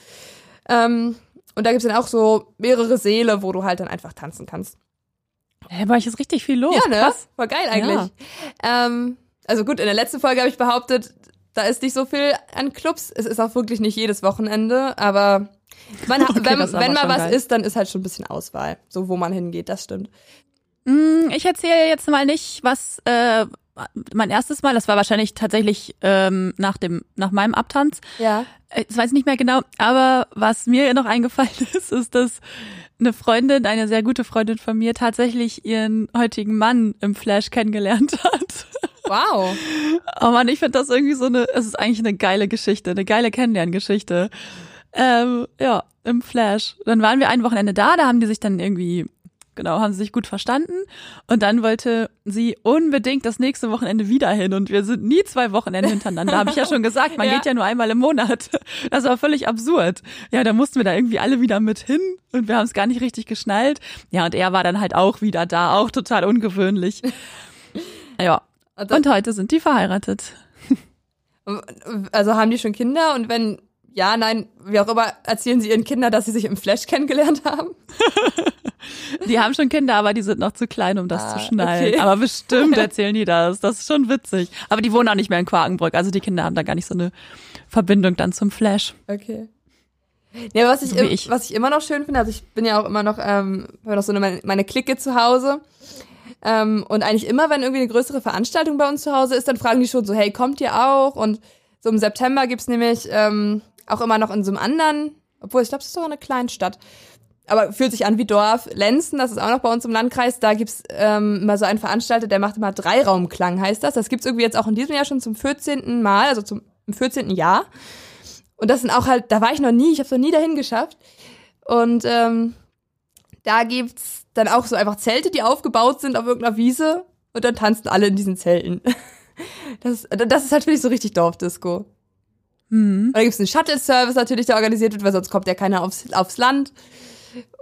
Ähm, und da gibt's dann auch so mehrere Säle, wo du halt dann einfach tanzen kannst. Hä, bei euch ist richtig viel los. Ja, ne? Krass. War geil eigentlich. Ähm, also gut, in der letzten Folge habe ich behauptet, da ist nicht so viel an Clubs. Es ist auch wirklich nicht jedes Wochenende, aber man, [laughs] Okay, wenn, das wenn mal was geil. ist, dann ist halt schon ein bisschen Auswahl, so wo man hingeht, das stimmt. Mm, Ich erzähle jetzt mal nicht, was äh, mein erstes Mal, das war wahrscheinlich tatsächlich ähm, nach dem nach meinem Abtanz. Ja. Äh, Ich weiß nicht mehr genau, aber was mir noch eingefallen [laughs] ist, ist, dass eine Freundin, eine sehr gute Freundin von mir, tatsächlich ihren heutigen Mann im Flash kennengelernt hat. Wow. Oh man, ich finde das irgendwie so eine, es ist eigentlich eine geile Geschichte, eine geile Kennenlerngeschichte. Ähm, ja, im Flash. Dann waren wir ein Wochenende da, da haben die sich dann irgendwie, genau, haben sie sich gut verstanden. Und dann wollte sie unbedingt das nächste Wochenende wieder hin. Und wir sind nie zwei Wochenende hintereinander. Habe ich ja schon gesagt, man [laughs] Ja. geht ja nur einmal im Monat. Das war völlig absurd. Ja, da mussten wir da irgendwie alle wieder mit hin und wir haben es gar nicht richtig geschnallt. Ja, und er war dann halt auch wieder da, auch total ungewöhnlich. Ja. Und Und heute sind die verheiratet. Also haben die schon Kinder und wenn ja, nein, wie auch immer, erzählen sie ihren Kindern, dass sie sich im Flash kennengelernt haben? [laughs] Die haben schon Kinder, aber die sind noch zu klein, um das Ah, zu schnallen. okay. Aber bestimmt [laughs] erzählen die das. Das ist schon witzig. Aber die wohnen auch nicht mehr in Quakenbrück. Also die Kinder haben da gar nicht so eine Verbindung dann zum Flash. Okay. Ja, was ich, So ich. was ich immer noch schön finde, also ich bin ja auch immer noch, ähm, habe noch so eine, meine, meine Clique zu Hause. Ähm, und eigentlich immer, wenn irgendwie eine größere Veranstaltung bei uns zu Hause ist, dann fragen die schon so, hey, kommt ihr auch? Und so im September gibt's nämlich ähm, auch immer noch in so einem anderen, obwohl ich glaube, es ist sogar eine Kleinstadt, aber fühlt sich an wie Dorf. Lenzen, das ist auch noch bei uns im Landkreis, da gibt's ähm, immer so einen Veranstalter, der macht immer Dreiraumklang, heißt das. Das gibt's irgendwie jetzt auch in diesem Jahr schon zum 14. Mal, also zum im 14. Jahr. Und das sind auch halt, da war ich noch nie, ich habe noch nie dahin geschafft. Und ähm, da gibt's dann auch so einfach Zelte, die aufgebaut sind auf irgendeiner Wiese und dann tanzen alle in diesen Zelten. [laughs] Das, das ist halt, finde ich, so richtig Dorfdisco. Hm. Und da gibt's einen Shuttle-Service natürlich, der organisiert wird, weil sonst kommt ja keiner aufs, aufs Land.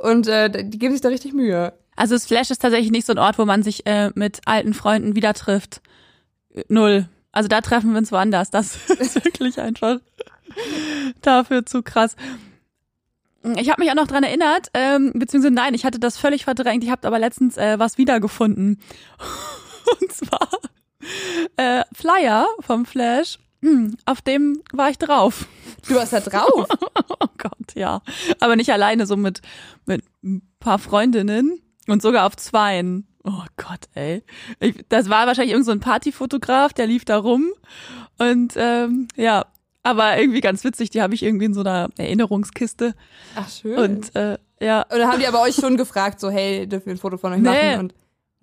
Und äh, die geben sich da richtig Mühe. Also das Flash ist tatsächlich nicht so ein Ort, wo man sich äh, mit alten Freunden wieder trifft. Äh, Null. Also da treffen wir uns woanders. Das [laughs] ist wirklich einfach dafür zu krass. Ich habe mich auch noch dran erinnert, ähm, beziehungsweise nein, ich hatte das völlig verdrängt. Ich habe aber letztens äh, was wiedergefunden. [laughs] Und zwar äh, Flyer vom Flash. Hm, [clears throat] Auf dem war ich drauf. Du warst da drauf. [laughs] Oh Gott, ja. Aber nicht alleine, so mit, mit ein paar Freundinnen und sogar auf zweien. Oh Gott, ey. Ich, das war wahrscheinlich irgend so ein Partyfotograf, der lief da rum. Und ähm, ja, aber irgendwie ganz witzig, die habe ich irgendwie in so einer Erinnerungskiste. Ach, schön. Und äh, ja. Und dann haben die aber euch schon gefragt, so, hey, dürfen wir ein Foto von euch Nee. machen? Und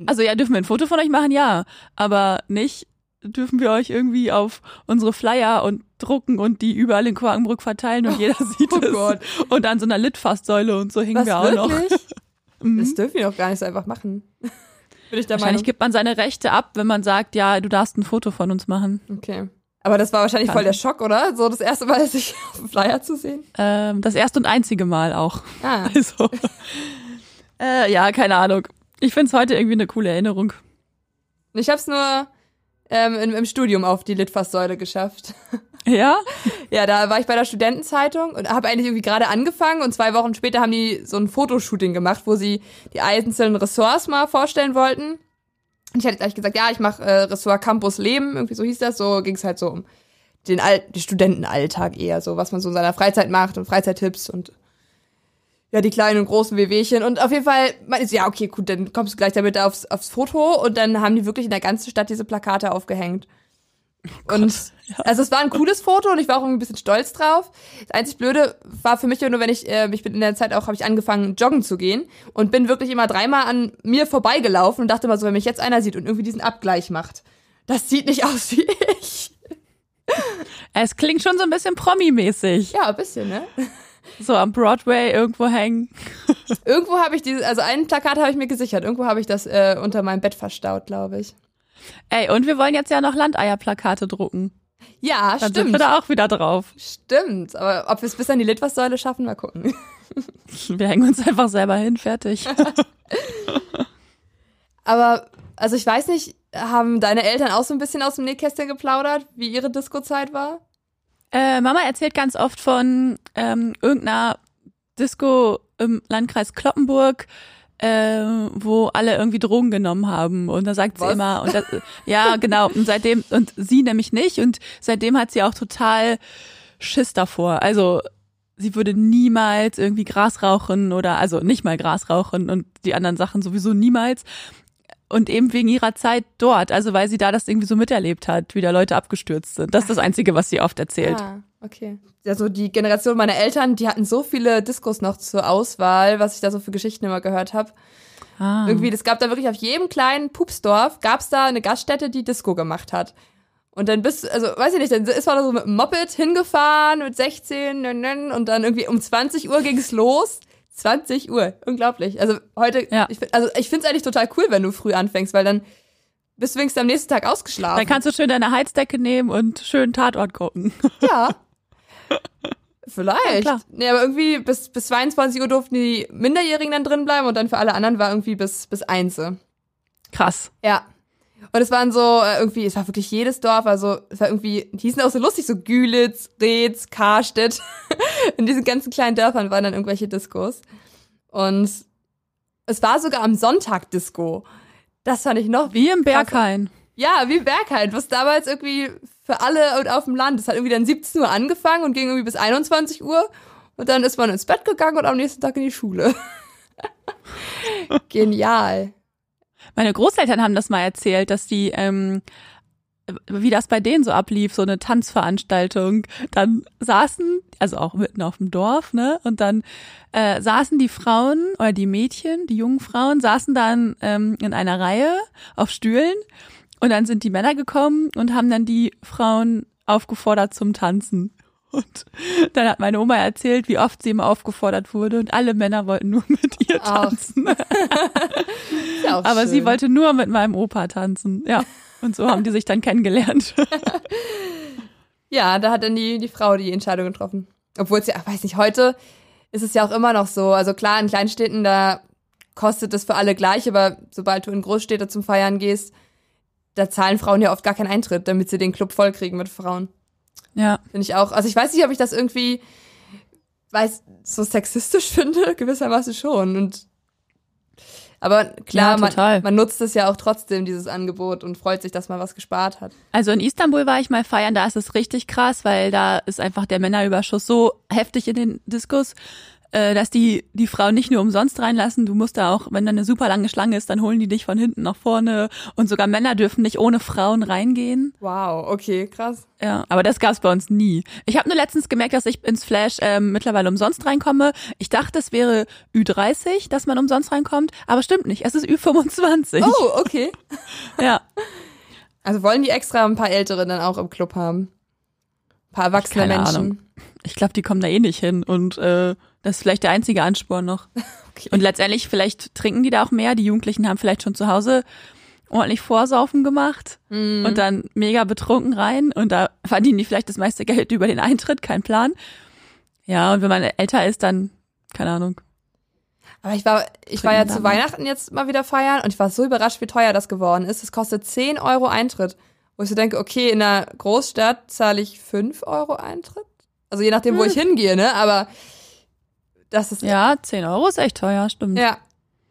Also ja, dürfen wir ein Foto von euch machen? Ja. Aber nicht dürfen wir euch irgendwie auf unsere Flyer und drucken und die überall in Quakenbrück verteilen und jeder [laughs] sieht oh es. Gott. Und an so einer Litfaßsäule und so hängen Was, wir auch noch. wirklich? [laughs] Mhm. Das dürfen wir doch gar nicht so einfach machen. [laughs] Bin ich der Wahrscheinlich Meinung. gibt man seine Rechte ab, wenn man sagt, ja, du darfst ein Foto von uns machen. Okay. Aber das war wahrscheinlich voll der Schock, oder? So das erste Mal, [laughs] sich auf dem Flyer zu sehen. Ähm, das erste und einzige Mal auch. Ah. [laughs] Also, äh, ja, keine Ahnung. Ich find's heute irgendwie eine coole Erinnerung. Ich hab's nur ähm, im, im Studium auf die Litfaßsäule geschafft. [laughs] Ja? Ja, da war ich bei der Studentenzeitung und habe eigentlich irgendwie gerade angefangen und zwei Wochen später haben die so ein Fotoshooting gemacht, wo sie die einzelnen Ressorts mal vorstellen wollten. Ich hatte gleich gesagt, ja, ich mache äh, Ressort Campus Leben, irgendwie so hieß das, so ging's halt so um den, Al den Studentenalltag eher, so was man so in seiner Freizeit macht und Freizeittipps und ja, die kleinen und großen Wehwehchen. Und auf jeden Fall meinte sie, ja, okay, gut, dann kommst du gleich damit aufs, aufs Foto. Und dann haben die wirklich in der ganzen Stadt diese Plakate aufgehängt. Und [laughs] also es war ein cooles Foto und ich war auch ein bisschen stolz drauf. Das einzig Blöde war für mich immer nur, wenn ich, äh, ich bin in der Zeit auch, habe ich angefangen, joggen zu gehen und bin wirklich immer dreimal an mir vorbeigelaufen und dachte immer so, wenn mich jetzt einer sieht und irgendwie diesen Abgleich macht, das sieht nicht [laughs] aus wie ich. Es klingt schon so ein bisschen Promi-mäßig. Ja, ein bisschen, ne? So am Broadway irgendwo hängen. Irgendwo habe ich dieses, also ein Plakat habe ich mir gesichert. Irgendwo habe ich das äh, unter meinem Bett verstaut, glaube ich. Ey, und wir wollen jetzt ja noch Landeierplakate drucken. Ja, Dann sind stimmt. wir da auch wieder drauf. Stimmt. Aber ob wir es bis an die Litfaßsäule schaffen, mal gucken. [laughs] Wir hängen uns einfach selber hin, fertig. [laughs] Aber, also ich weiß nicht, haben deine Eltern auch so ein bisschen aus dem Nähkästchen geplaudert, wie ihre Disco-Zeit war? Äh, Mama erzählt ganz oft von ähm, irgendeiner Disco im Landkreis Kloppenburg, äh, wo alle irgendwie Drogen genommen haben. Und da sagt Was? sie immer, und das, ja, genau, und seitdem, und sie nämlich nicht, und seitdem hat sie auch total Schiss davor. Also sie würde niemals irgendwie Gras rauchen oder, also nicht mal Gras rauchen und die anderen Sachen sowieso niemals. Und eben wegen ihrer Zeit dort, also weil sie da das irgendwie so miterlebt hat, wie da Leute abgestürzt sind. Das ist das Einzige, was sie oft erzählt. Ah, okay. Also die Generation meiner Eltern, die hatten so viele Diskos noch zur Auswahl, was ich da so für Geschichten immer gehört habe. Ah. Irgendwie, es gab da wirklich auf jedem kleinen Pupsdorf, gab es da eine Gaststätte, die Disco gemacht hat. Und dann bist also weiß ich nicht, dann ist man da so mit dem Moped hingefahren mit 16 nön, nön, und dann irgendwie um 20 Uhr ging's los. 20 Uhr, unglaublich. Also heute, Ja. ich, also ich finde es eigentlich total cool, wenn du früh anfängst, weil dann bist du wenigstens am nächsten Tag ausgeschlafen. Dann kannst du schön deine Heizdecke nehmen und schön Tatort gucken. Ja. [laughs] Vielleicht. Ja, nee, aber irgendwie bis, bis 22 Uhr durften die Minderjährigen dann drin bleiben und dann für alle anderen war irgendwie bis, bis 1. Krass. Ja. Und es waren so äh, irgendwie, es war wirklich jedes Dorf, also es war irgendwie, die hießen auch so lustig, so Gülitz, Reetz, Karstedt. [laughs] In diesen ganzen kleinen Dörfern waren dann irgendwelche Diskos. Und es war sogar am Sonntag Disco. Das fand ich noch Wie im. Berghain. ja, wie Berghain, was damals irgendwie für alle und auf dem Land. Es hat irgendwie dann 17 Uhr angefangen und ging irgendwie bis 21 Uhr. Und dann ist man ins Bett gegangen und am nächsten Tag in die Schule. [laughs] Genial. Meine Großeltern haben das mal erzählt, dass die, ähm, wie das bei denen so ablief, so eine Tanzveranstaltung. Dann saßen, also auch mitten auf dem Dorf, ne? Und dann äh, saßen die Frauen oder die Mädchen, die jungen Frauen, saßen dann ähm, in einer Reihe auf Stühlen und dann sind die Männer gekommen und haben dann die Frauen aufgefordert zum Tanzen. Und dann hat meine Oma erzählt, wie oft sie immer aufgefordert wurde und alle Männer wollten nur [laughs] mit ihr tanzen. [laughs] Ja Aber schön. sie wollte nur mit meinem Opa tanzen. Ja. Und so haben die sich dann kennengelernt. [laughs] Ja, da hat dann die, die Frau die Entscheidung getroffen. Obwohl es ja, weiß nicht, heute ist es ja auch immer noch so. Also klar, in Kleinstädten, da kostet es für alle gleich, aber sobald du in Großstädte zum Feiern gehst, da zahlen Frauen ja oft gar keinen Eintritt, damit sie den Club vollkriegen mit Frauen. Ja. Finde ich auch. Also ich weiß nicht, ob ich das irgendwie weiß, so sexistisch [laughs] finde, gewissermaßen schon. Und aber klar, Ja, man, man nutzt es ja auch trotzdem, dieses Angebot, und freut sich, dass man was gespart hat. Also in Istanbul war ich mal feiern, da ist es richtig krass, weil da ist einfach der Männerüberschuss so heftig in den Diskos. Äh, dass die die Frau nicht nur umsonst reinlassen, du musst da auch, wenn da eine super lange Schlange ist, dann holen die dich von hinten nach vorne und sogar Männer dürfen nicht ohne Frauen reingehen. Wow, okay, krass. Ja, aber das gab's bei uns nie. Ich habe nur letztens gemerkt, dass ich ins Flash ähm, mittlerweile umsonst reinkomme. Ich dachte, es wäre Ü30, dass man umsonst reinkommt, aber stimmt nicht. Es ist Ü25. Oh, [laughs] okay. Ja. Also wollen die extra ein paar Ältere dann auch im Club haben? Ein paar erwachsene Keine Menschen. Ahnung. Ich glaube, die kommen da eh nicht hin und äh, das ist vielleicht der einzige Ansporn noch. [laughs] Okay. Und letztendlich, vielleicht trinken die da auch mehr. Die Jugendlichen haben vielleicht schon zu Hause ordentlich Vorsaufen gemacht Mhm. und dann mega betrunken rein und da verdienen die vielleicht das meiste [laughs] Geld über den Eintritt, kein Plan. Ja, und wenn man älter ist, dann, keine Ahnung. Aber ich war, ich war ja zu. Weihnachten jetzt mal wieder feiern und ich war so überrascht, wie teuer das geworden ist. Es kostet 10 Euro Eintritt. Wo ich so denke, okay, in einer Großstadt zahle ich 5 Euro Eintritt. Also je nachdem, wo ich hingehe, ne? Aber das ist Ja, 10 Euro ist echt teuer, stimmt. Ja.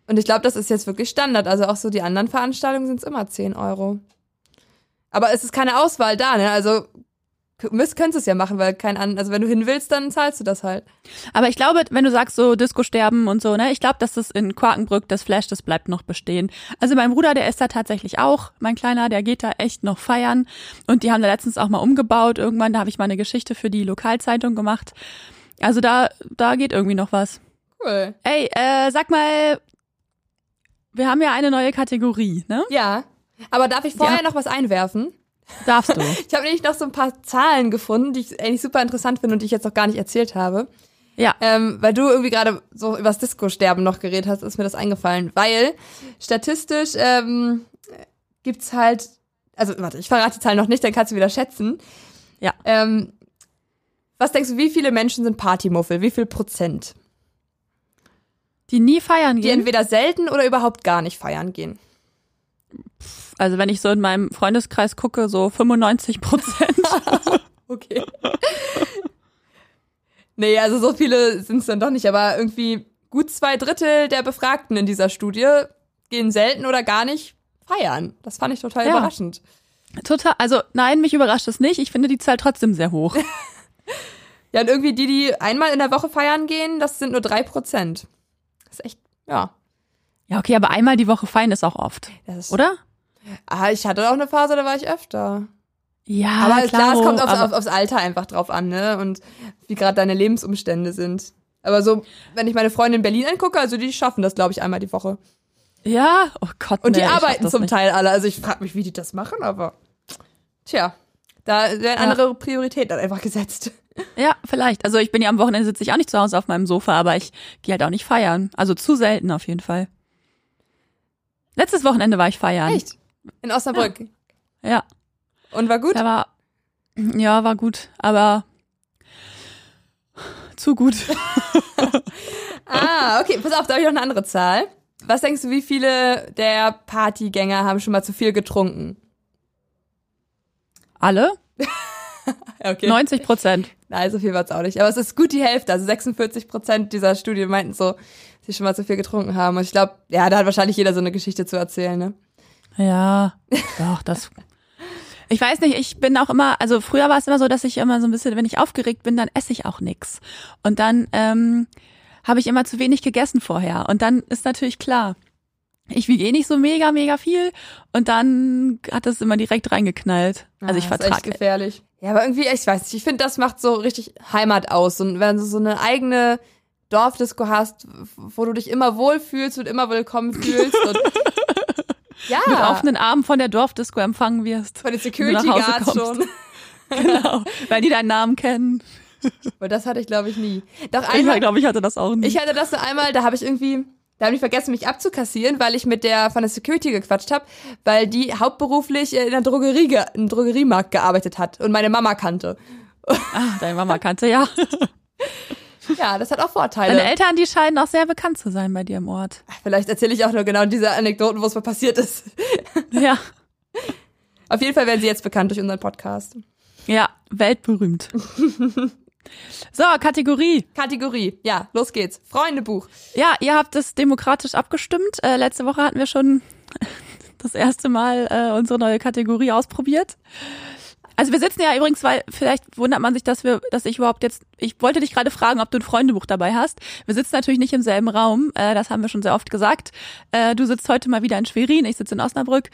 Und ich glaube, das ist jetzt wirklich Standard. Also auch so die anderen Veranstaltungen sind es immer 10 Euro. Aber es ist keine Auswahl da, ne? Also müsst, könntest es ja machen, weil kein an, also wenn du hin willst, dann zahlst du das halt. Aber ich glaube, wenn du sagst so Disco sterben und so, ne, ich glaube, dass das in Quakenbrück, das Flash, das bleibt noch bestehen. Also mein Bruder, der ist da tatsächlich auch, mein Kleiner, der geht da echt noch feiern. Und die haben da letztens auch mal umgebaut. Irgendwann, da habe ich mal eine Geschichte für die Lokalzeitung gemacht. Also da, da geht irgendwie noch was. Cool. Ey, äh, sag mal, wir haben ja eine neue Kategorie, ne? Ja. Aber darf ich vorher Ja. noch was einwerfen? Darfst du. [laughs] Ich habe nämlich noch so ein paar Zahlen gefunden, die ich eigentlich super interessant finde und die ich jetzt noch gar nicht erzählt habe. Ja. Ähm, weil du irgendwie gerade so übers Disco-Sterben noch geredet hast, ist mir das eingefallen. Weil statistisch ähm, gibt's halt, also warte, ich verrate die Zahlen noch nicht, dann kannst du wieder schätzen. Ja. Ähm, was denkst du, wie viele Menschen sind Partymuffel? Wie viel Prozent? Die nie feiern Die gehen. entweder selten oder überhaupt gar nicht feiern gehen. Also wenn ich so in meinem Freundeskreis gucke, so 95 Prozent. [laughs] Okay. nee, also so viele sind es dann doch nicht, aber irgendwie gut zwei Drittel der Befragten in dieser Studie gehen selten oder gar nicht feiern. Das fand ich total Ja. überraschend. Total, also nein, mich überrascht es nicht. Ich finde die Zahl trotzdem sehr hoch. [laughs] Ja, und irgendwie die, die einmal in der Woche feiern gehen, das sind nur drei Prozent. Das ist echt, ja. Ja, okay, aber einmal die Woche feiern ist auch oft, ist, oder? Ah, ich hatte auch eine Phase, da war ich öfter. Ja, aber klar, es kommt aufs, auf, aufs Alter einfach drauf an, ne? Und wie gerade deine Lebensumstände sind. Aber so, wenn ich meine Freunde in Berlin angucke, also die schaffen das, glaube ich, einmal die Woche. Ja, oh Gott. Und nee, die schaff arbeiten zum nicht. Teil alle. Also ich frage mich, wie die das machen, aber tja, da werden Ja. andere Prioritäten dann einfach gesetzt. Ja, vielleicht. Also ich bin ja am Wochenende sitze ich auch nicht zu Hause auf meinem Sofa, aber ich gehe halt auch nicht feiern. Also zu selten auf jeden Fall. Letztes Wochenende war ich feiern. Echt? In Osnabrück. Ja, Und war gut? da war ja war gut, aber zu gut. [laughs] Ah, okay. Pass auf, da habe ich noch eine andere Zahl. Was denkst du, wie viele der Partygänger haben schon mal zu viel getrunken? Alle? [laughs] Okay. 90 Prozent. Nein, so viel war es auch nicht. Aber es ist gut die Hälfte. Also 46 Prozent dieser Studie meinten so, dass sie schon mal zu viel getrunken haben. Und ich glaube, ja, da hat wahrscheinlich jeder so eine Geschichte zu erzählen, ne? Ja, doch, das. Ich weiß nicht, ich bin auch immer, also früher war es immer so, dass ich immer so ein bisschen, wenn ich aufgeregt bin, dann esse ich auch nix. Und dann ähm, habe ich immer zu wenig gegessen vorher. Und dann ist natürlich klar, ich wiege eh nicht so mega, mega viel. Und dann hat das immer direkt reingeknallt. Also ich Ah, ist echt vertrage. gefährlich. Ja, aber irgendwie, ich weiß nicht, ich finde, das macht so richtig Heimat aus. Und wenn du so eine eigene Dorfdisco hast, wo du dich immer wohlfühlst und immer willkommen fühlst und [laughs] ja, Mit offenen Armen von der Dorfdisco empfangen wirst. von den Security Guards schon. [laughs] [laughs] Genau. Weil die deinen Namen kennen. Weil das hatte ich, glaube ich, nie. Doch Ich einmal, glaube, ich hatte das auch nicht. ich hatte das so einmal, da habe ich irgendwie, da habe ich vergessen, mich abzukassieren, weil ich mit der von der Security gequatscht habe, weil die hauptberuflich in der Drogerie, ge- im Drogeriemarkt gearbeitet hat und meine Mama kannte. ah, deine Mama kannte ja. [laughs] Ja, das hat auch Vorteile. Deine Eltern, die scheinen auch sehr bekannt zu sein bei dir im Ort. Vielleicht erzähle ich auch nur genau diese Anekdoten, wo es mal passiert ist. [laughs] Ja. Auf jeden Fall werden sie jetzt bekannt durch unseren Podcast. Ja, weltberühmt. [laughs] so, Kategorie. Kategorie. Ja, los geht's. Freundebuch. Ja, ihr habt es demokratisch abgestimmt. Äh, letzte Woche hatten wir schon [laughs] das erste Mal äh, unsere neue Kategorie ausprobiert. Also wir sitzen ja übrigens, weil vielleicht wundert man sich, dass wir, dass ich überhaupt jetzt, ich wollte dich gerade fragen, ob du ein Freundebuch dabei hast. Wir sitzen natürlich nicht im selben Raum, äh, das haben wir schon sehr oft gesagt. Äh, du sitzt heute mal wieder in Schwerin, ich sitze in Osnabrück.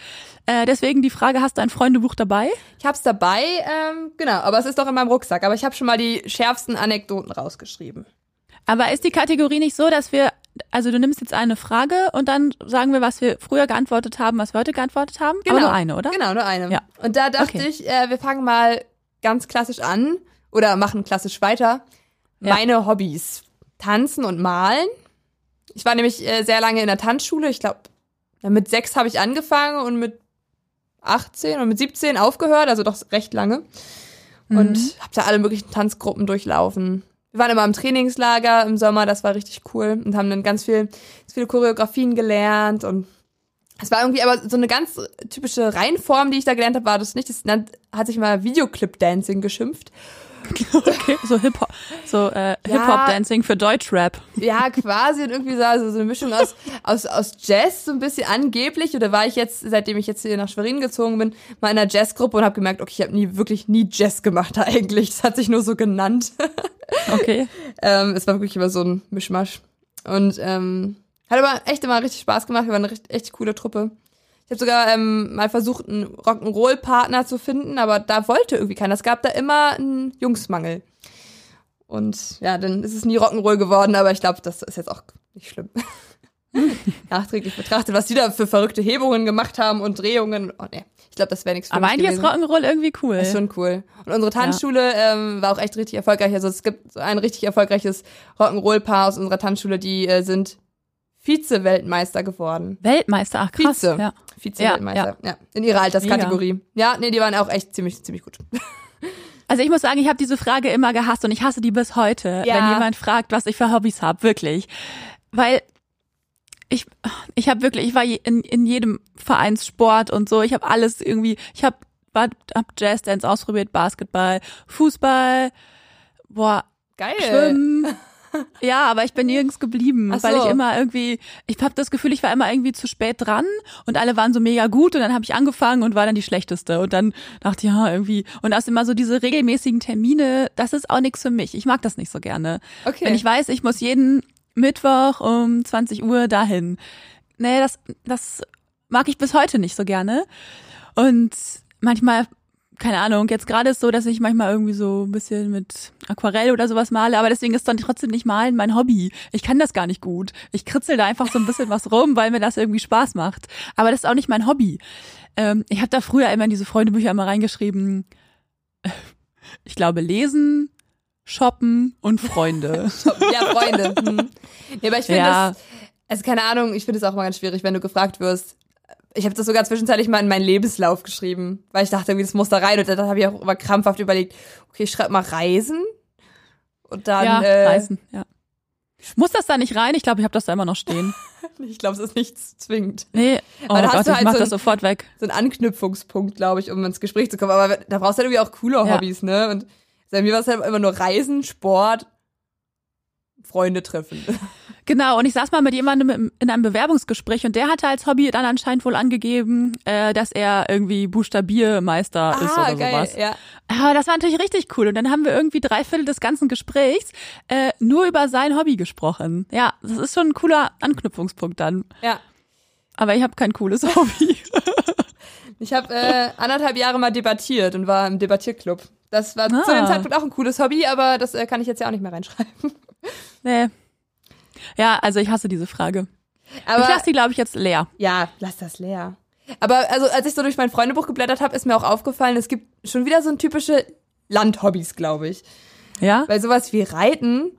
Äh, deswegen die Frage, hast du ein Freundebuch dabei? Ich hab's dabei, ähm, genau, aber es ist doch in meinem Rucksack. Aber ich habe schon mal die schärfsten Anekdoten rausgeschrieben. Aber ist die Kategorie nicht so, dass wir, also du nimmst jetzt eine Frage und dann sagen wir, was wir früher geantwortet haben, was wir heute geantwortet haben? Genau. Aber nur eine, oder? Genau, nur eine. Ja. Und da dachte Okay. ich, äh, wir fangen mal ganz klassisch an oder machen klassisch weiter. Ja. Meine Hobbys. Tanzen und malen. Ich war nämlich äh, sehr lange in der Tanzschule. Ich glaube, mit sechs habe ich angefangen und mit 18 und mit 17 aufgehört, also doch recht lange. Und Mhm. habe da alle möglichen Tanzgruppen durchlaufen. Wir waren immer im Trainingslager im Sommer, das war richtig cool und haben dann ganz viel, ganz viele Choreografien gelernt und es war irgendwie aber so eine ganz typische Reihenform, die ich da gelernt habe, war das nicht. Das hat sich mal Videoclip-Dancing geschimpft. [laughs] Okay, so Hip-Hop, so äh, Hip-Hop-Dancing für Deutschrap. Ja, quasi und irgendwie so, also so eine Mischung aus, aus, aus Jazz, so ein bisschen angeblich. Oder war ich jetzt, seitdem ich jetzt hier nach Schwerin gezogen bin, mal in einer Jazzgruppe und habe gemerkt, okay, ich habe nie wirklich nie Jazz gemacht [laughs] eigentlich. Das hat sich nur so genannt. [laughs] Okay. [laughs] ähm, es war wirklich immer so ein Mischmasch. Und ähm, hat aber echt immer richtig Spaß gemacht. Wir waren eine richtig, echt coole Truppe. Ich habe sogar ähm, mal versucht, einen Rock'n'Roll-Partner zu finden, aber da wollte irgendwie keiner. Es gab da immer einen Jungsmangel. Und ja, dann ist es nie Rock'n'Roll geworden, aber ich glaube, das ist jetzt auch nicht schlimm. [laughs] [laughs] Nachträglich betrachtet, was die da für verrückte Hebungen gemacht haben und Drehungen. Oh nee, ich glaube, das wäre nichts für Aber eigentlich ist. Rock'n'Roll irgendwie cool. Ist schon cool. Und unsere Tanzschule ähm, war auch echt richtig erfolgreich. Also es gibt so ein richtig erfolgreiches Rock'n'Roll-Paar aus unserer Tanzschule, die äh, sind Vize-Weltmeister geworden. Weltmeister, ach krass. Vize. Ja. Vize-Weltmeister, ja, In ihrer Alterskategorie. Ja, nee, die waren auch echt ziemlich, ziemlich gut. [laughs] Also ich muss sagen, ich habe diese Frage immer gehasst und ich hasse die bis heute, Ja. wenn jemand fragt, was ich für Hobbys habe, wirklich. Weil ich ich habe wirklich, ich war in, in jedem Vereinssport und so, ich habe alles irgendwie, ich habe hab Jazzdance ausprobiert, Basketball, Fußball, boah, Geil. Schwimmen. [laughs] Ja, aber ich bin nirgends geblieben, Ach weil ich so. immer irgendwie, ich habe das Gefühl, ich war immer irgendwie zu spät dran und alle waren so mega gut und dann habe ich angefangen und war dann die schlechteste und dann dachte ich, ja, irgendwie und aus immer so diese regelmäßigen Termine, das ist auch nichts für mich. Ich mag das nicht so gerne. Okay. Wenn ich weiß, ich muss jeden Mittwoch um 20 Uhr dahin. Nee, das das mag ich bis heute nicht so gerne. Und manchmal keine Ahnung, jetzt gerade ist so, dass ich manchmal irgendwie so ein bisschen mit Aquarell oder sowas male, aber deswegen ist dann trotzdem nicht malen mein Hobby. Ich kann das gar nicht gut. Ich kritzel da einfach so ein bisschen was rum, weil mir das irgendwie Spaß macht. Aber das ist auch nicht mein Hobby. Ähm, ich habe da früher immer in diese Freundebücher immer reingeschrieben, [laughs] ich glaube, lesen, shoppen und Freunde. [laughs] ja, Freunde. Hm. Nee, aber ich finde Ja. das, also keine Ahnung, ich finde es auch mal ganz schwierig, wenn du gefragt wirst. Ich habe das sogar zwischenzeitlich mal in meinen Lebenslauf geschrieben, weil ich dachte, irgendwie, das muss da rein. Und dann habe ich auch immer krampfhaft überlegt, okay, ich schreibe mal Reisen. Und dann, ja, äh, reisen, ja. Muss das da nicht rein? Ich glaube, ich habe das da immer noch stehen. [laughs] ich glaube, es ist nichts zwingend. Nee, oh Aber da hast Gott, du ich halt mach so das ein- sofort weg. So ein Anknüpfungspunkt, glaube ich, um ins Gespräch zu kommen. Aber da brauchst du halt irgendwie auch coole Ja. Hobbys, ne? Und bei mir war es halt immer nur Reisen, Sport, Freunde treffen. Genau, und ich saß mal mit jemandem in einem Bewerbungsgespräch und der hatte als Hobby dann anscheinend wohl angegeben, äh, dass er irgendwie Buchstabiermeister ist oder sowas. Ah, ja. Aber das war natürlich richtig cool. Und dann haben wir irgendwie drei Viertel des ganzen Gesprächs äh, nur über sein Hobby gesprochen. Ja, das ist schon ein cooler Anknüpfungspunkt dann. Ja. Aber ich habe kein cooles [laughs] Hobby. Ich habe äh, anderthalb Jahre mal debattiert und war im Debattierclub. Das war Ah. zu dem Zeitpunkt auch ein cooles Hobby, aber das äh, kann ich jetzt ja auch nicht mehr reinschreiben. [laughs] nee. Ja, also ich hasse diese Frage. Aber ich lasse die, glaube ich, jetzt leer. ja, lass das leer. Aber also als ich so durch mein Freundebuch geblättert habe, ist mir auch aufgefallen, es gibt schon wieder so ein typische Landhobbys, glaube ich. Ja? Weil sowas wie Reiten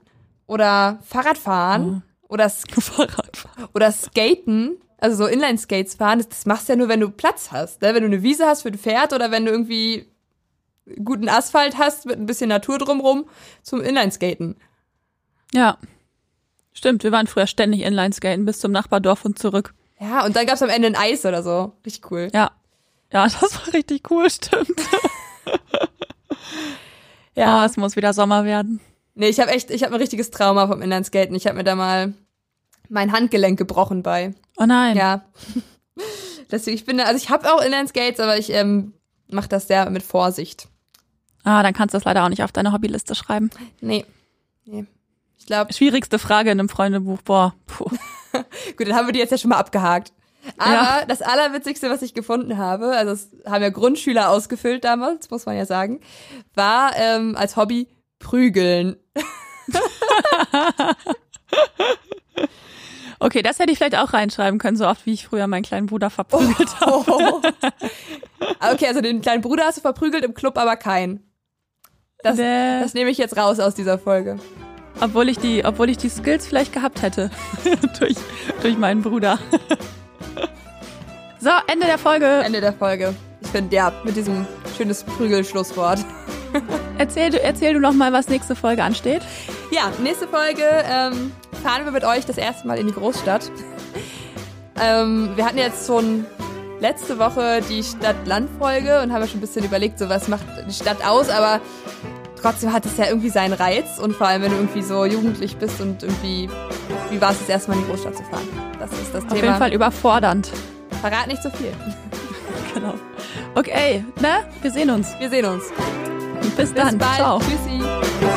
oder Fahrradfahren oder, [laughs] S- Fahrradfahren. oder Skaten, also so Inline-Skates fahren, das, das machst du ja nur, wenn du Platz hast. Ne? Wenn du eine Wiese hast für ein Pferd oder wenn du irgendwie guten Asphalt hast mit ein bisschen Natur drumrum zum Inline-Skaten. Ja. Stimmt, wir waren früher ständig Inlineskaten bis zum Nachbardorf und zurück. Ja, und dann gab's am Ende ein Eis oder so. Richtig cool. Ja. Ja, [laughs] das war richtig cool, stimmt. [laughs] ja, oh, es muss wieder Sommer werden. Nee, ich habe echt, ich habe ein richtiges Trauma vom Inlineskaten. Ich habe mir da mal mein Handgelenk gebrochen bei. Oh nein. Ja. [laughs] Deswegen, ich bin, also ich habe auch Inlineskates, aber ich ähm, mache das sehr mit Vorsicht. Ah, dann kannst du das leider auch nicht auf deine Hobbyliste schreiben. Nee. Nee. Ich glaube, Schwierigste Frage in einem Freundebuch. Boah, puh. [laughs] gut, dann haben wir die jetzt ja schon mal abgehakt. Aber Ja. das Allerwitzigste, was ich gefunden habe, also das haben ja Grundschüler ausgefüllt damals, muss man ja sagen, war ähm, als Hobby Prügeln. [laughs] Okay, das hätte ich vielleicht auch reinschreiben können, so oft wie ich früher meinen kleinen Bruder verprügelt [laughs] habe. Oh. okay, also den kleinen Bruder hast du verprügelt, im Club aber keinen. Das, Nee. das nehme ich jetzt raus aus dieser Folge. Obwohl ich die, obwohl ich die Skills vielleicht gehabt hätte. [laughs] durch, durch meinen Bruder. so, Ende der Folge. Ende der Folge. Ich finde, ja, mit diesem schönes Prügelschlusswort. Erzähl, du- erzähl du noch mal, was nächste Folge ansteht. Ja, nächste Folge ähm, fahren wir mit euch das erste Mal in die Großstadt. ähm, wir hatten jetzt schon letzte Woche die Stadt-Land-Folge und haben ja schon ein bisschen überlegt, so was macht die Stadt aus, aber trotzdem hat es ja irgendwie seinen Reiz und vor allem, wenn du irgendwie so jugendlich bist und irgendwie, wie war es das erste Mal in die Großstadt zu fahren? Das ist das Auf Thema. jeden Fall überfordernd. Verrat nicht so viel. [laughs] Genau. Okay, ne? Wir sehen uns. Wir sehen uns. Bis Bis dann. bald. Ciao. Tschüssi.